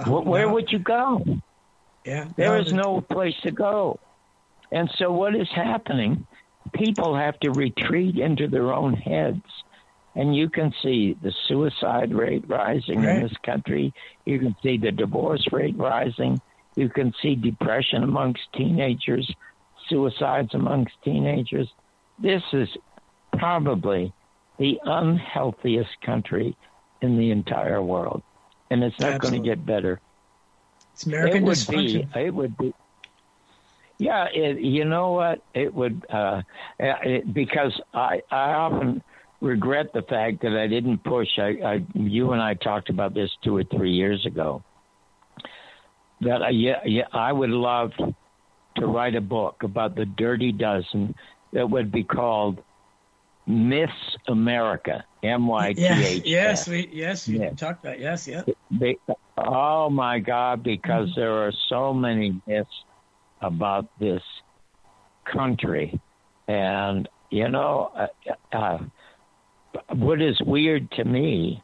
Wh- Where would you go? Yeah, There is no place to go. And so what is happening? People have to retreat into their own heads. And you can see the suicide rate rising Right. in this country. You can see the divorce rate rising. You can see depression amongst teenagers, suicides amongst teenagers. This is probably the unhealthiest country in the entire world. And it's not going to get better It's American it would dysfunction. be. It would be. Yeah, it, you know what? It would uh, it, because I I often regret the fact that I didn't push. I, I you and I talked about this two or three years ago. That I, yeah, yeah, I would love to write a book about the Dirty Dozen that would be called Miss America. M Y T Yes, H. yes, we, yes, we talked about yes, yeah. Oh my God! Because there are so many myths about this country, and you know, uh, uh, what is weird to me,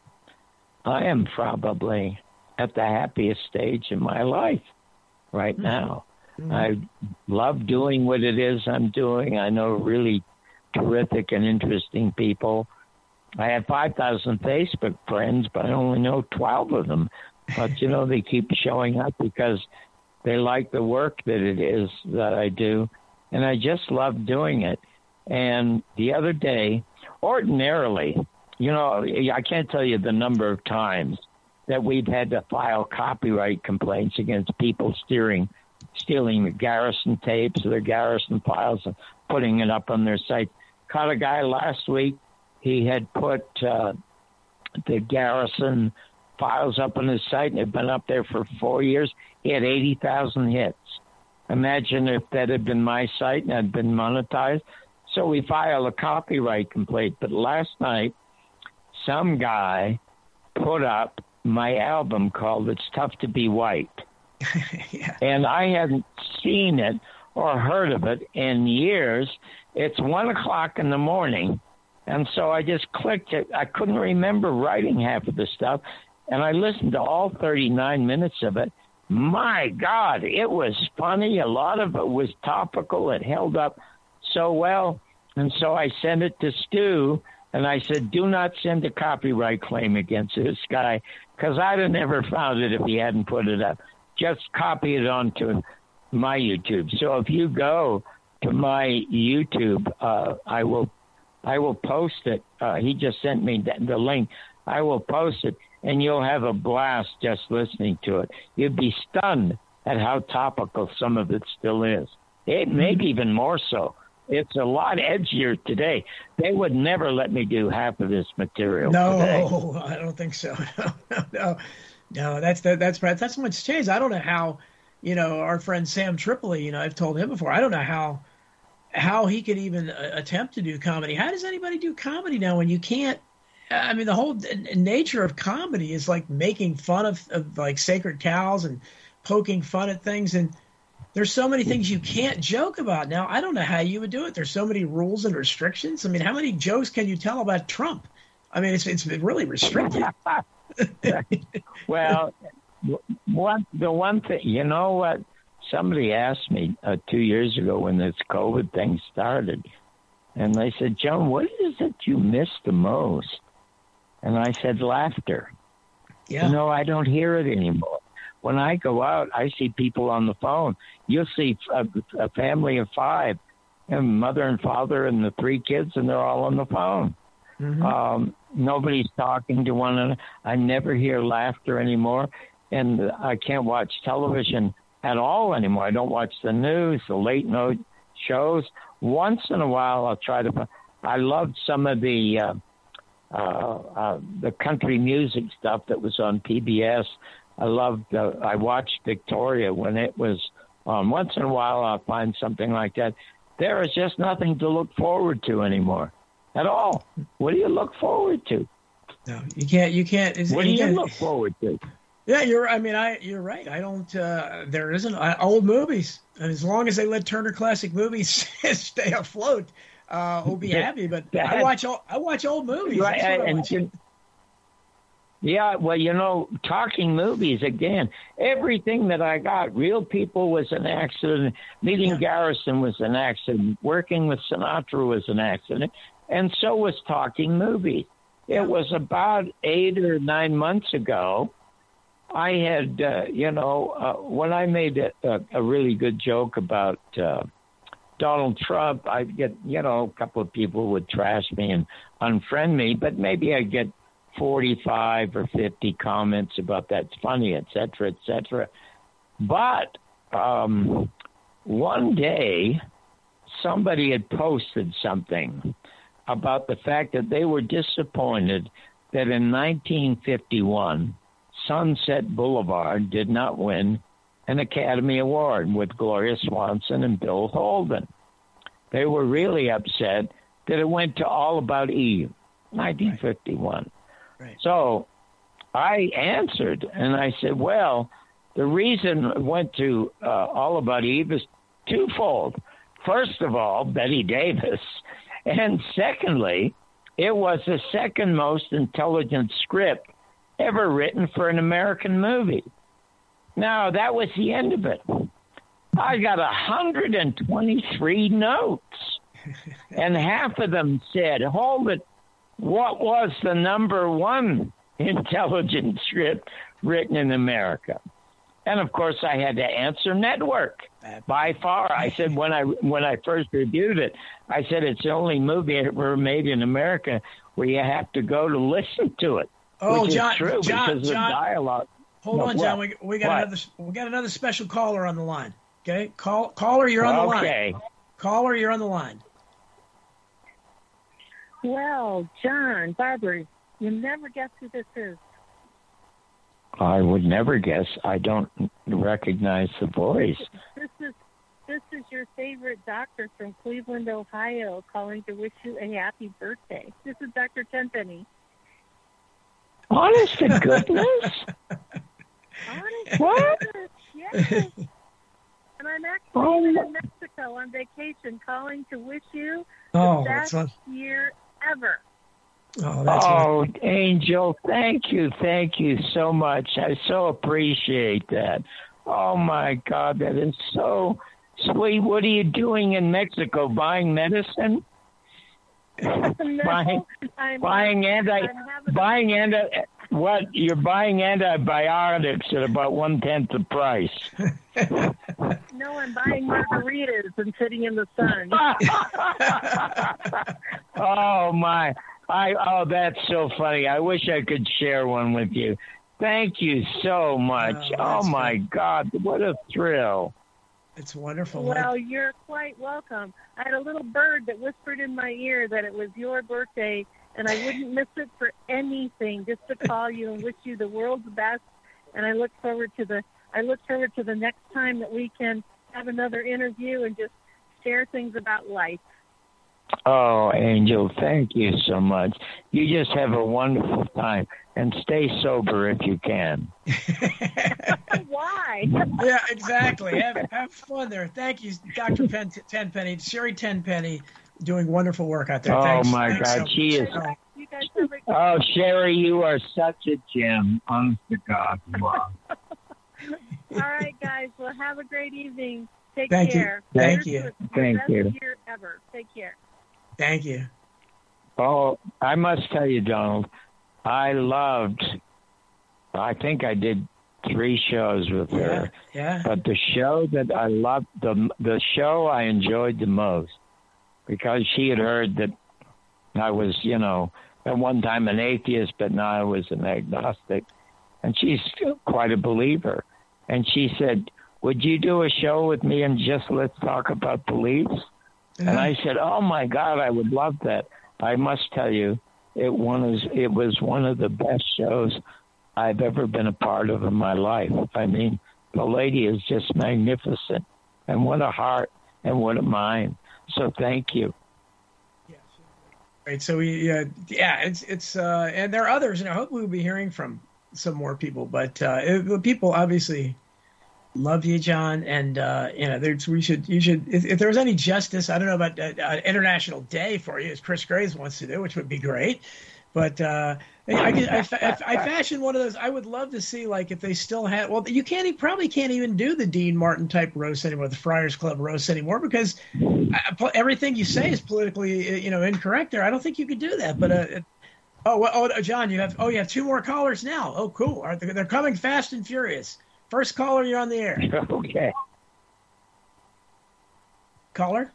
I am probably at the happiest stage in my life right now. I love doing what it is I'm doing. I know really terrific and interesting people. I have 5,000 Facebook friends, but I only know 12 of them. But, you know, they keep showing up because they like the work that it is that I do. And I just love doing it. And the other day, ordinarily, you know, I can't tell you the number of times that we've had to file copyright complaints against people steering, stealing the Garrison tapes or the Garrison files and putting it up on their site. Caught a guy last week. He had put uh, the Garrison files up on his site and had been up there for four years. He had 80,000 hits. Imagine if that had been my site and had been monetized. So we filed a copyright complaint. But last night, some guy put up my album called It's Tough to Be White. And I hadn't seen it or heard of it in years. It's one o'clock in the morning. And so I just clicked it. I couldn't remember writing half of the stuff. And I listened to all 39 minutes of it. My God, it was funny. A lot of it was topical. It held up so well. And so I sent it to Stu and I said, do not send a copyright claim against this guy because I'd have never found it if he hadn't put it up. Just copy it onto my YouTube. So if you go to my YouTube, uh, I will, I will post it. Uh, he just sent me the, the link. I will post it, and you'll have a blast just listening to it. You'd be stunned at how topical some of it still is. It maybe even more so. It's a lot edgier today. They would never let me do half of this material. today. No, I don't think so. No, no, no. That's that, that's. That's what's changed. I don't know how, you know, our friend Sam Tripoli. You know, I've told him before. I don't know how how he could even uh, attempt to do comedy. How does anybody do comedy now when you can't? I mean, the whole nature of comedy is like making fun of, of like sacred cows and poking fun at things and there's so many things you can't joke about now. I don't know how you would do it. There's so many rules and restrictions. I mean, how many jokes can you tell about Trump? I mean, it's it's really restricted. well, one the one thing you know what somebody asked me uh, two years ago when this COVID thing started, and they said, "John, what is it you miss the most?" And I said, "Laughter." Yeah. You know, I don't hear it anymore. When I go out, I see people on the phone. You'll see a, a family of five, and mother and father and the three kids, and they're all on the phone. Um, nobody's talking to one another. I never hear laughter anymore, and I can't watch television at all anymore. I don't watch the news, the late night shows. Once in a while, I'll try to. I loved some of the uh, uh, uh, the country music stuff that was on PBS. I loved. Uh, I watched Victoria when it was on. Once in a while, I'll find something like that. There is just nothing to look forward to anymore, at all. What do you look forward to? No, you can't. You can't. What do you can't- look forward to? Yeah, you're. I mean, I. You're right. I don't. Uh, there isn't uh, old movies. And as long as they let Turner Classic Movies stay afloat, uh, we'll be Yeah, happy. But that- I watch. Old, I watch old movies. Right, That's what I and watch. you- yeah, well, you know, talking movies again. Everything that I got, Real People was an accident. Meeting Garrison was an accident. Working with Sinatra was an accident, and so was talking movies. It was about eight or nine months ago. I had, uh, you know, uh, when I made a, a, a really good joke about uh, Donald Trump, I'd get, you know, a couple of people would trash me and unfriend me, but maybe I'd get 45 or 50 comments about that's funny, et cetera, et cetera. But um, one day, somebody had posted something about the fact that they were disappointed that in 1951, Sunset Boulevard did not win an Academy Award with Gloria Swanson and Bill Holden. They were really upset that it went to All About Eve, 1951. So I answered and I said, well, the reason it went to uh, All About Eve is twofold. First of all, Bette Davis. And secondly, it was the second most intelligent script ever written for an American movie. Now, that was the end of it. I got 123 notes, and half of them said, Hold it, what was the number one intelligent script written in America? And of course, I had to answer network by far. I said when I when I first reviewed it, I said it's the only movie ever made in America where you have to go to listen to it. Oh, which John, is true John, because John. Hold No, on, John. what? We, we got What? another. We got another special caller on the line. Okay, call caller, you're on the line. Okay. line. Caller, you're on the line. Well, John, Barbour, you never guess who this is. I would never guess. I don't recognize the voice. This is this is your favorite doctor from Cleveland, Ohio, calling to wish you a happy birthday. This is Dr. Tenpenny. Honest to goodness? Honest What? Yes. And I'm actually Oh, in Mexico on vacation, calling to wish you Oh, the that's best fun. year ever. Oh, that's oh, Angel, thank you, thank you so much. I so appreciate that. Oh my God, that is so sweet. What are you doing in Mexico? Buying medicine? buying, I'm, buying anti, I'm buying anti. What you're buying antibiotics at about one tenth the price. no, I'm buying margaritas and sitting in the sun. oh my! I oh, that's so funny. I wish I could share one with you. Thank you so much. Oh, Oh, that's my God, what a thrill! It's wonderful. Well, you're quite welcome. I had a little bird that whispered in my ear that it was your birthday, and I wouldn't miss it for anything. Just to call you and wish you the world's best. And I look forward to the I look forward to the next time that we can have another interview and just share things about life. Oh, Angel, thank you so much. You just have a wonderful time, and stay sober if you can. Why? yeah, exactly. Have, have fun there. Thank you, Dr. Pen- Tenpenny, Sherry Tenpenny, doing wonderful work out there. Oh, Thanks, my thanks God, so she is- Oh, You guys have a Oh, Sherry, you are such a gem. Honest to God, you are. All right, guys. Well, have a great evening. Take Thank you. care. Thank Here's you. the- the Thank best you. Year ever. Take care. Thank you. Oh, I must tell you, Donald, I loved. I think I did three shows with her. Yeah. But the show that I loved, the the show I enjoyed the most, because she had heard that I was, you know, at one time an atheist, but now I was an agnostic, and she's quite a believer. And she said, "Would you do a show with me and just let's talk about beliefs?" And I said, "Oh my God, I would love that." I must tell you, it was it was one of the best shows I've ever been a part of in my life. I mean, the lady is just magnificent, and what a heart and what a mind. So thank you. Right. So we, yeah, yeah, it's it's uh, and there are others, and I hope we'll be hearing from some more people. But uh, it, people obviously love you, John, and uh, you know, there's we should you should if, if there was any justice, I don't know about uh, uh, International Day for you, as Chris Graves wants to do, which would be great. But uh, I, could, I, fa- I fashioned one of those. I would love to see like if they still had. Well, you can't. You probably can't even do the Dean Martin type roast anymore, the Friars Club roast anymore, because uh, everything you say is politically, uh, you know, incorrect. There, I don't think you could do that. But uh, oh, well, oh, uh, John, you have oh, you have two more callers now. Oh, cool. All right, they're they're coming fast and furious. First caller, you're on the air. Okay. Caller,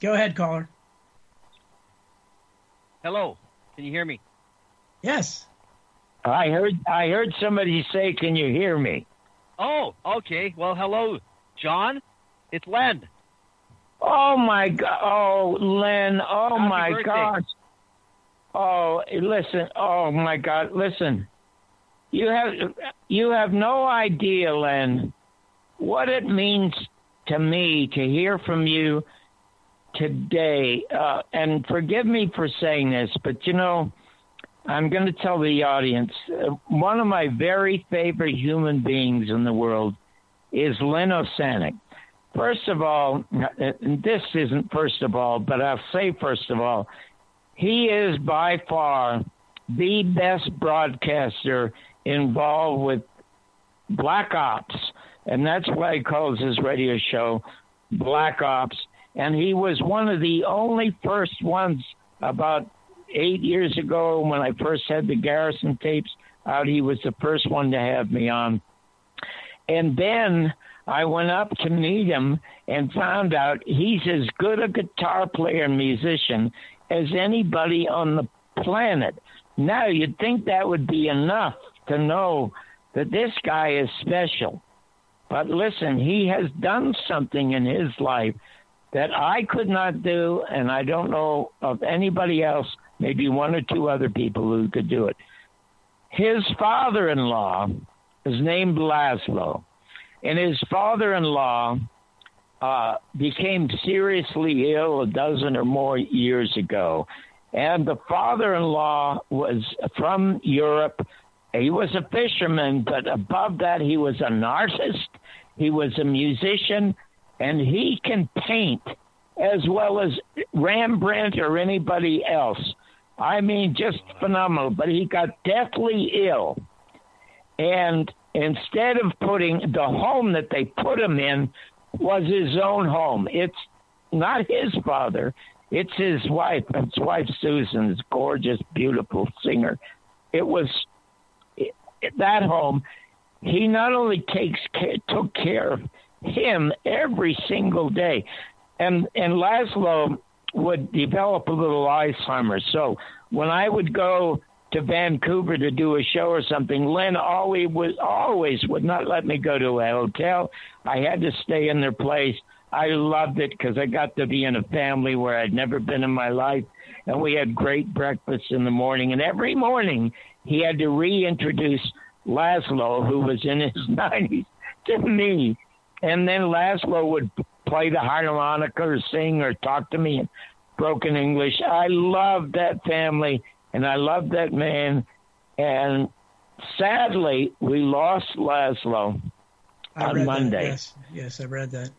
go ahead, caller. Hello. Can you hear me? Yes. I heard I heard somebody say, "Can you hear me?" Oh, okay. Well, hello, John. It's Len. Oh my God! Oh, Len! Oh Happy my birthday. gosh! Oh, listen! Oh my God! Listen, you have you have no idea, Len, what it means to me to hear from you today. Uh, and forgive me for saying this, but you know, I'm going to tell the audience uh, one of my very favorite human beings in the world is Len Osanic. First of all, uh, this isn't first of all, but I'll say first of all, he is by far the best broadcaster involved with Black Ops, and that's why he calls his radio show Black Ops. And he was one of the only first ones about eight years ago when I first had the Garrison tapes out. He was the first one to have me on. And then I went up to meet him and found out he's as good a guitar player and musician as anybody on the planet. Now, you'd think that would be enough to know that this guy is special. But listen, he has done something in his life that I could not do, and I don't know of anybody else, maybe one or two other people who could do it. His father in law is named Laszlo. and his father-in-law uh, became seriously ill a dozen or more years ago. And the father-in-law was from Europe. He was a fisherman, but above that, he was an artist. He was a musician, and he can paint as well as Rembrandt or anybody else. I mean, just phenomenal. But he got deathly ill. And instead of putting the home that they put him in was his own home. It's not his father, it's his wife. His wife, Susan's gorgeous, beautiful singer. It was that home. He not only takes care, took care of him every single day, and and Laszlo would develop a little Alzheimer's. So when I would go to Vancouver to do a show or something, Len always was always would not let me go to a hotel. I had to stay in their place. I loved it because I got to be in a family where I'd never been in my life, and we had great breakfasts in the morning. And every morning he had to reintroduce Laszlo, who was in his nineties, to me, and then Laszlo would play the harmonica or sing or talk to me in broken English. I loved that family and I loved that man. And sadly, we lost Laszlo on that, Monday. Yes, yes, I read that.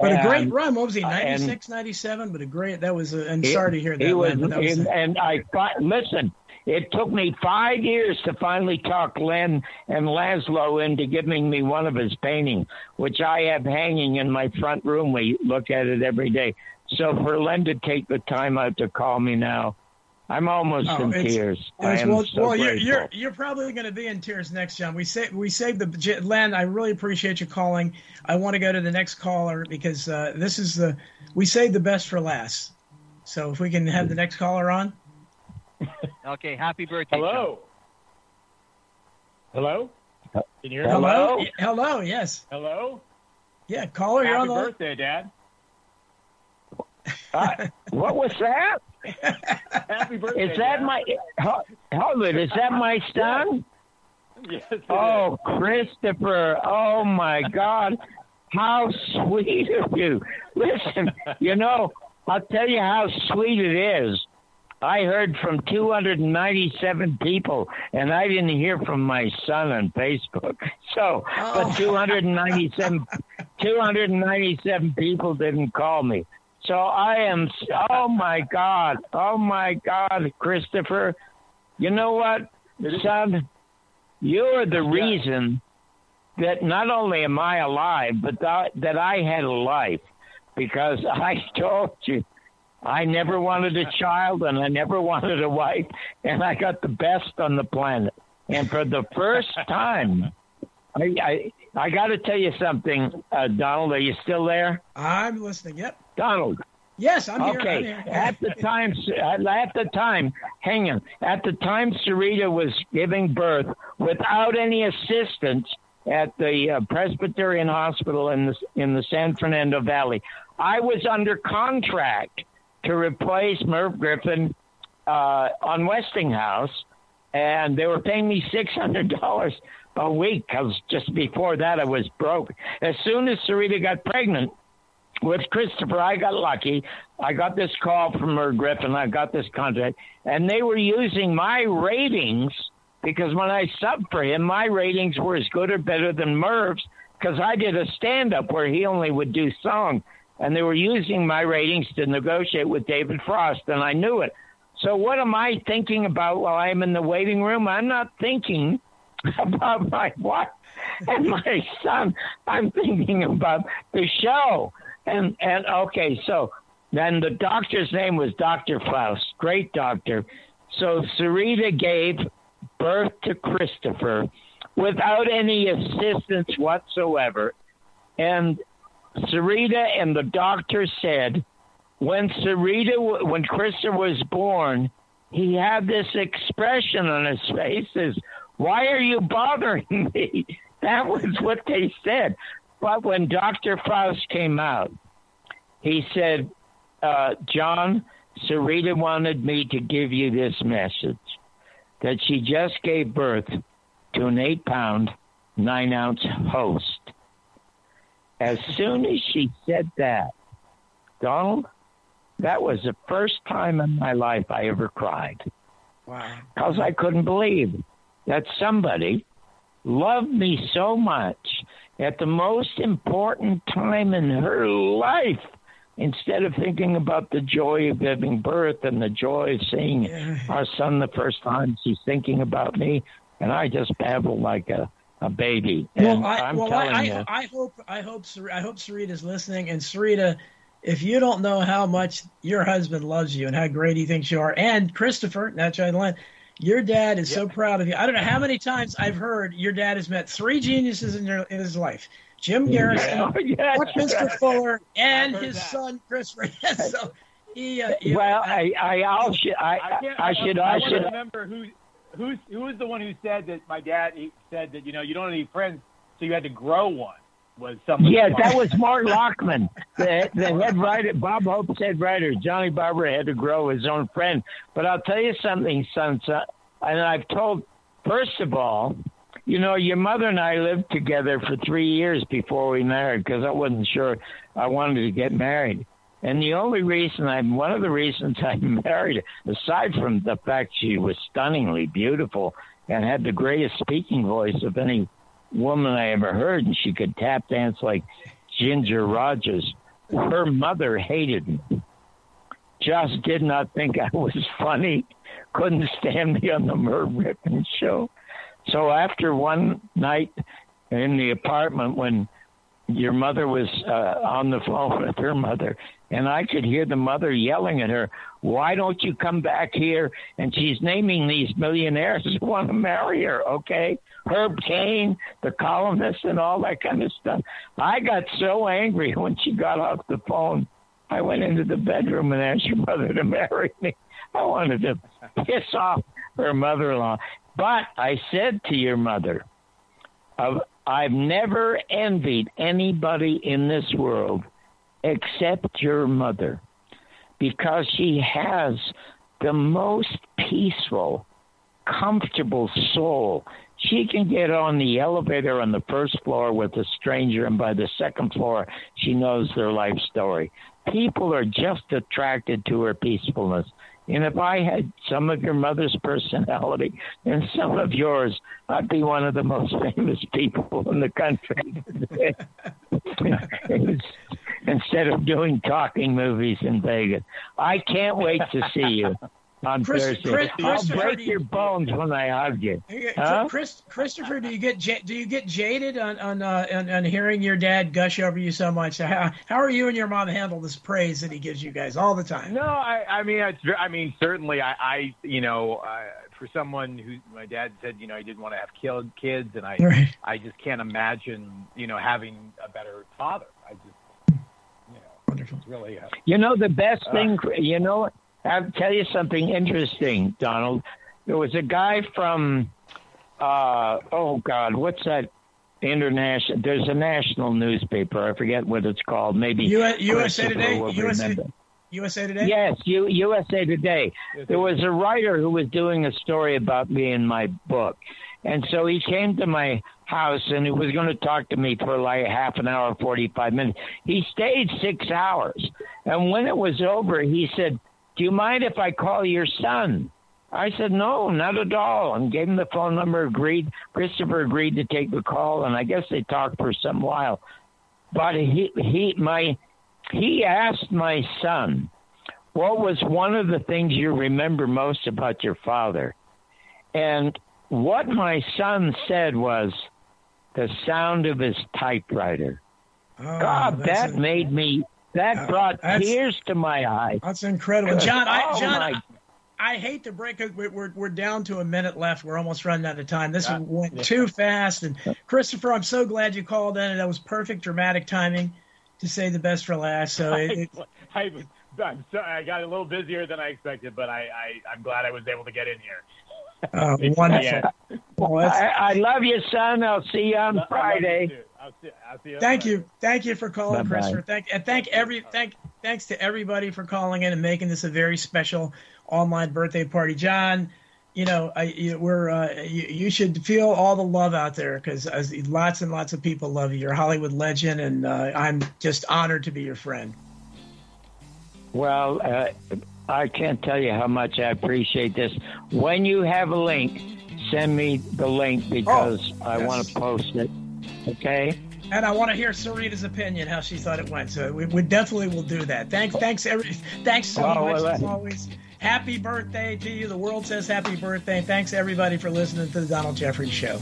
But a great run. What was he? and- 96, 97? But a great. That was. A, and He- sorry to hear that. he was, that was and, and I listen. It took me five years to finally talk Len and Laszlo into giving me one of his paintings, which I have hanging in my front room. We look at it every day. So for Len to take the time out to call me now, I'm almost Oh, in tears. I Yes, am well, so well you're, you're you're probably going to be in tears next, John. We say we saved the Len. I really appreciate you calling. I want to go to the next caller because uh, this is the we saved the best for last. So if we can have the next caller on. Okay, happy birthday. Hello. Hello. Can you hear me? Hello. Y- Hello. Yes. Hello. Yeah, caller, you're on the. birthday, Dad. Uh, what was that? Happy birthday. Is that Dad. my ho- hold it? Is that my son? Yes. it Oh, Christopher! Oh my God! How sweet of you! Listen, you know, I'll tell you how sweet it is. I heard from 297 people, and I didn't hear from my son on Facebook. So, but 297, 297 people didn't call me. So I am. Oh my God! Oh my God, Christopher! You know what, son? You're the reason that not only am I alive, but that, that I had a life. Because I told you, I never wanted a child and I never wanted a wife, and I got the best on the planet. And for the first time, I I, I got to tell you something, uh, Donald. Are you still there? I'm listening. Yep. Donald. Yes, I'm here. okay. I'm here. At the time, at the time, hang on. At the time, Sarita was giving birth without any assistance at the uh, Presbyterian Hospital in the in the San Fernando Valley. I was under contract to replace Merv Griffin uh, on Westinghouse, and they were paying me six hundred dollars a week because just before that I was broke. As soon as Sarita got pregnant with Christopher, I got lucky. I got this call from Merv Griffin. I got this contract, and they were using my ratings because when I subbed for him, my ratings were as good or better than Merv's because I did a stand up where he only would do song, and they were using my ratings to negotiate with David Frost, and I knew it. So what am I thinking about while I'm in the waiting room? I'm not thinking about my wife and my son. I'm thinking about the show. And and okay, so then the doctor's name was Dr. Faust, great doctor. So Sarita gave birth to Christopher without any assistance whatsoever. And Sarita and the doctor said when Sarita, when Christopher was born, he had this expression on his face as, why are you bothering me? That was what they said. But when Dr. Faust came out, he said, uh, John, Sarita wanted me to give you this message that she just gave birth to an eight pound, nine ounce host. As soon as she said that, Donald, that was the first time in my life I ever cried Wow. because I couldn't believe that somebody loved me so much at the most important time in her life. Instead of thinking about the joy of giving birth and the joy of seeing our son the first time, she's thinking about me, and I just babbled like a, a baby. And Well, I, am well, telling I, you, I, I hope, I hope, I hope Sarita's listening. And Sarita, if you don't know how much your husband loves you and how great he thinks you are, and Christopher, right, Len, your dad is so proud of you. I don't know how many times I've heard your dad has met three geniuses in, your, in his life: Jim Garrison, Yeah, yes. Buckminster Fuller, and his son Chris. So he, uh, well, I, I, I'll, sh- I, I, I should, I I, should. remember who, who's, who was the one who said that my dad he said that you know you don't have any friends, so you had to grow one. Was someone? Yes, that was Mark Lockman, the, the head writer, Bob Hope's head writer. Johnny Barbour had to grow his own friend. But I'll tell you something, son, son and I've told, first of all, you know, your mother and I lived together for three years before we married because I wasn't sure I wanted to get married. And the only reason I, one of the reasons I married, aside from the fact she was stunningly beautiful and had the greatest speaking voice of any woman I ever heard, and she could tap dance like Ginger Rogers. Her mother hated me. Just did not think I was funny. Couldn't stand me on the Merv Griffin show. So after one night in the apartment when your mother was uh, on the phone with her mother, and I could hear the mother yelling at her, "Why don't you come back here?" And she's naming these millionaires who want to marry her. Okay, Herb Caen, the columnist, and all that kind of stuff. I got so angry when she got off the phone. I went into the bedroom and asked your mother to marry me. I wanted to piss off her mother-in-law, but I said to your mother, I've never envied anybody in this world except your mother because she has the most peaceful, comfortable soul. She can get on the elevator on the first floor with a stranger, and by the second floor, she knows their life story. People are just attracted to her peacefulness. And if I had some of your mother's personality and some of yours, I'd be one of the most famous people in the country. Instead of doing talking movies in Vegas. I can't wait to see you on Chris- Thursday. Chris- I'll Christopher, break you- your bones when I hug you. Huh? Chris, Christopher, do you get do you get jaded on on, uh, on on hearing your dad gush over you so much? How how are you and your mom handle this praise that he gives you guys all the time? No, I, I mean, it's, I mean, certainly, I, I you know, uh, for someone who my dad said, you know, he didn't want to have killed kids, and I, Right. I just can't imagine, you know, having a better father. Wonderful. really. Uh, You know the best Uh. thing. You know, I'll tell you something interesting, Donald. There was a guy from, uh, oh God, what's that? International. There's a national newspaper. I forget what it's called. Maybe U- USA Today. USA, remember. USA Today. Yes, U, USA Today. There was a writer who was doing a story about me in my book. And so he came to my house and he was going to talk to me for like half an hour, 45 minutes. He stayed six hours. And when it was over, he said, Do you mind if I call your son? I said, No, not at all. And gave him the phone number, agreed. Christopher agreed to take the call. And I guess they talked for some while. But he, he, my, he asked my son, what was one of the things you remember most about your father? And what my son said was the sound of his typewriter. Oh, God, that's that made me, that Uh, brought tears to my eyes. That's incredible, John. I, Oh, John, my- I, I hate to break it. We're, we're we're down to a minute left. We're almost running out of time. This Yeah. went Yeah. too fast. And Christopher, I'm so glad you called in. That was perfect dramatic timing to say the best for last. So it, it, I, I, am sorry, I got a little busier than I expected, but I, I, I'm glad I was able to get in here. Oh, wonderful. Yeah. Well, I, I love you, son. I'll see you on I love you Friday. I'll see, I'll see you on Thank Friday. you, thank you for calling, Bye-bye. Christopher. Thank and thank every thank thanks to everybody for calling in and making this a very special online birthday party. John, you know, I, you, we're uh, you, you should feel all the love out there because lots and lots of people love you. You're a Hollywood legend, and uh, I'm just honored to be your friend. Well, uh, I can't tell you how much I appreciate this. When you have a link, send me the link oh, because Oh, I yes. want to post it. Okay. And I want to hear Sarita's opinion, how she thought it went. So we, we definitely will do that. Thanks, thanks, every, thanks so Oh, much well, as always. Happy birthday to you. The world says happy birthday. Thanks everybody for listening to the Donald Jeffries Show.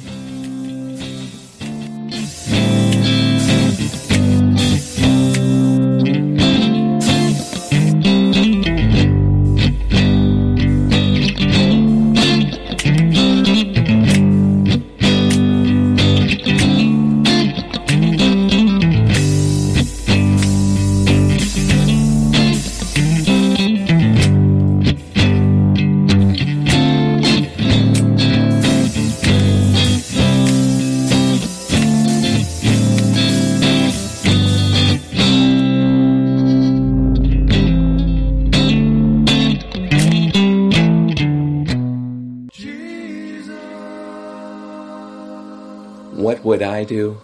I do?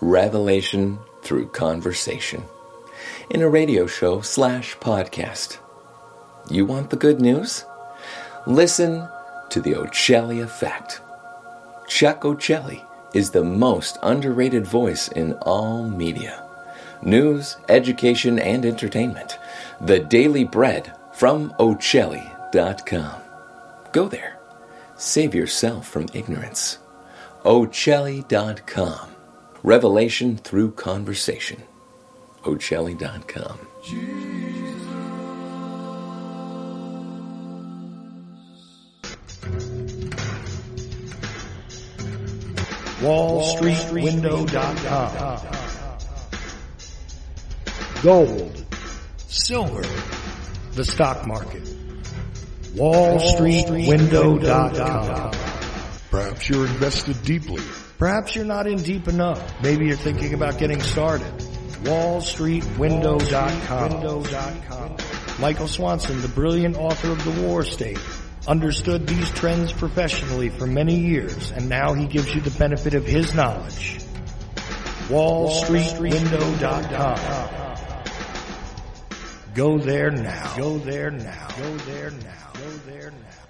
Revelation through conversation in a radio show slash podcast. You want the good news? Listen to the Ochelli Effect. Chuck Ochelli is the most underrated voice in all media news, education, and entertainment. The Daily Bread from Ochelli.com. Go there. Save yourself from ignorance. Ochelli.com. Revelation through conversation. Ochelli.com. WallStreetWindow.com. Gold, silver, the stock market. WallStreetWindow.com. Perhaps you're invested deeply. Perhaps you're not in deep enough. Maybe you're thinking about getting started. WallStreetWindow.com. Michael Swanson, the brilliant author of The War State, understood these trends professionally for many years, and now he gives you the benefit of his knowledge. WallStreetWindow.com. Go there now. Go there now. Go there now. Go there now.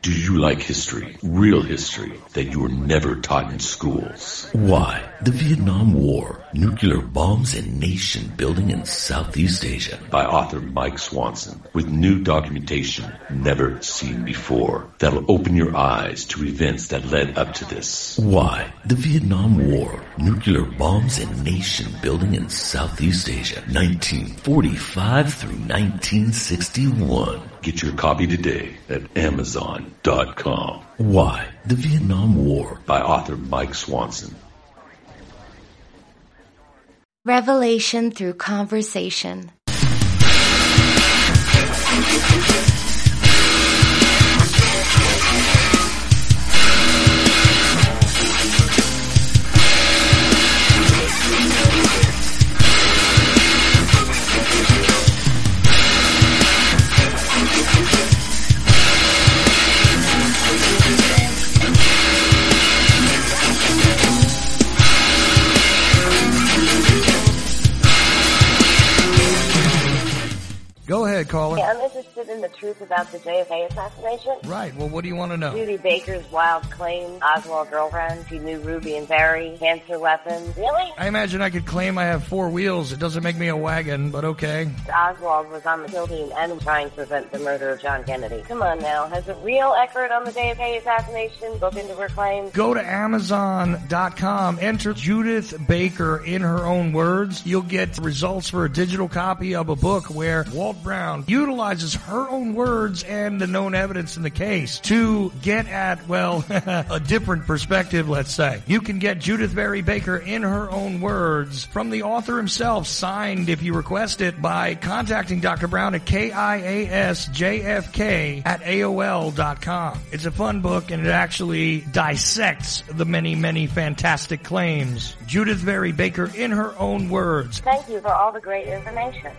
Do you like history? Real history that you were never taught in schools? Why? The Vietnam War, nuclear bombs and nation building in Southeast Asia. By author Mike Swanson, with new documentation never seen before that'll open your eyes to events that led up to this. Why? The Vietnam War, nuclear bombs and nation building in Southeast Asia, 1945 through 1961. Get your copy today at Amazon.com. Why? The Vietnam War by author Mike Swanson. Revelation through conversation. Interested in the truth about the JFK assassination. Right. Well, what do you want to know? Judyth Baker's wild claim, Oswald girlfriend, she knew Ruby and Ferrie, cancer weapons. Really? I imagine I could claim I have four wheels. It doesn't make me a wagon, but okay. Oswald was on the kill team and trying to prevent the murder of John Kennedy. Come on now, has a real expert on the JFK assassination looked into her claims? Go to Amazon.com, enter Judyth Baker in her own words. You'll get results for a digital copy of a book where Walt Brown utilizes her own words and the known evidence in the case to get at, well, a different perspective, let's say. You can get Judyth Vary Baker in her own words from the author himself, signed if you request it by contacting Dr. Brown at KIASJFK at AOL.com. It's a fun book and it actually dissects the many, many fantastic claims. Judyth Vary Baker in her own words. Thank you for all the great information.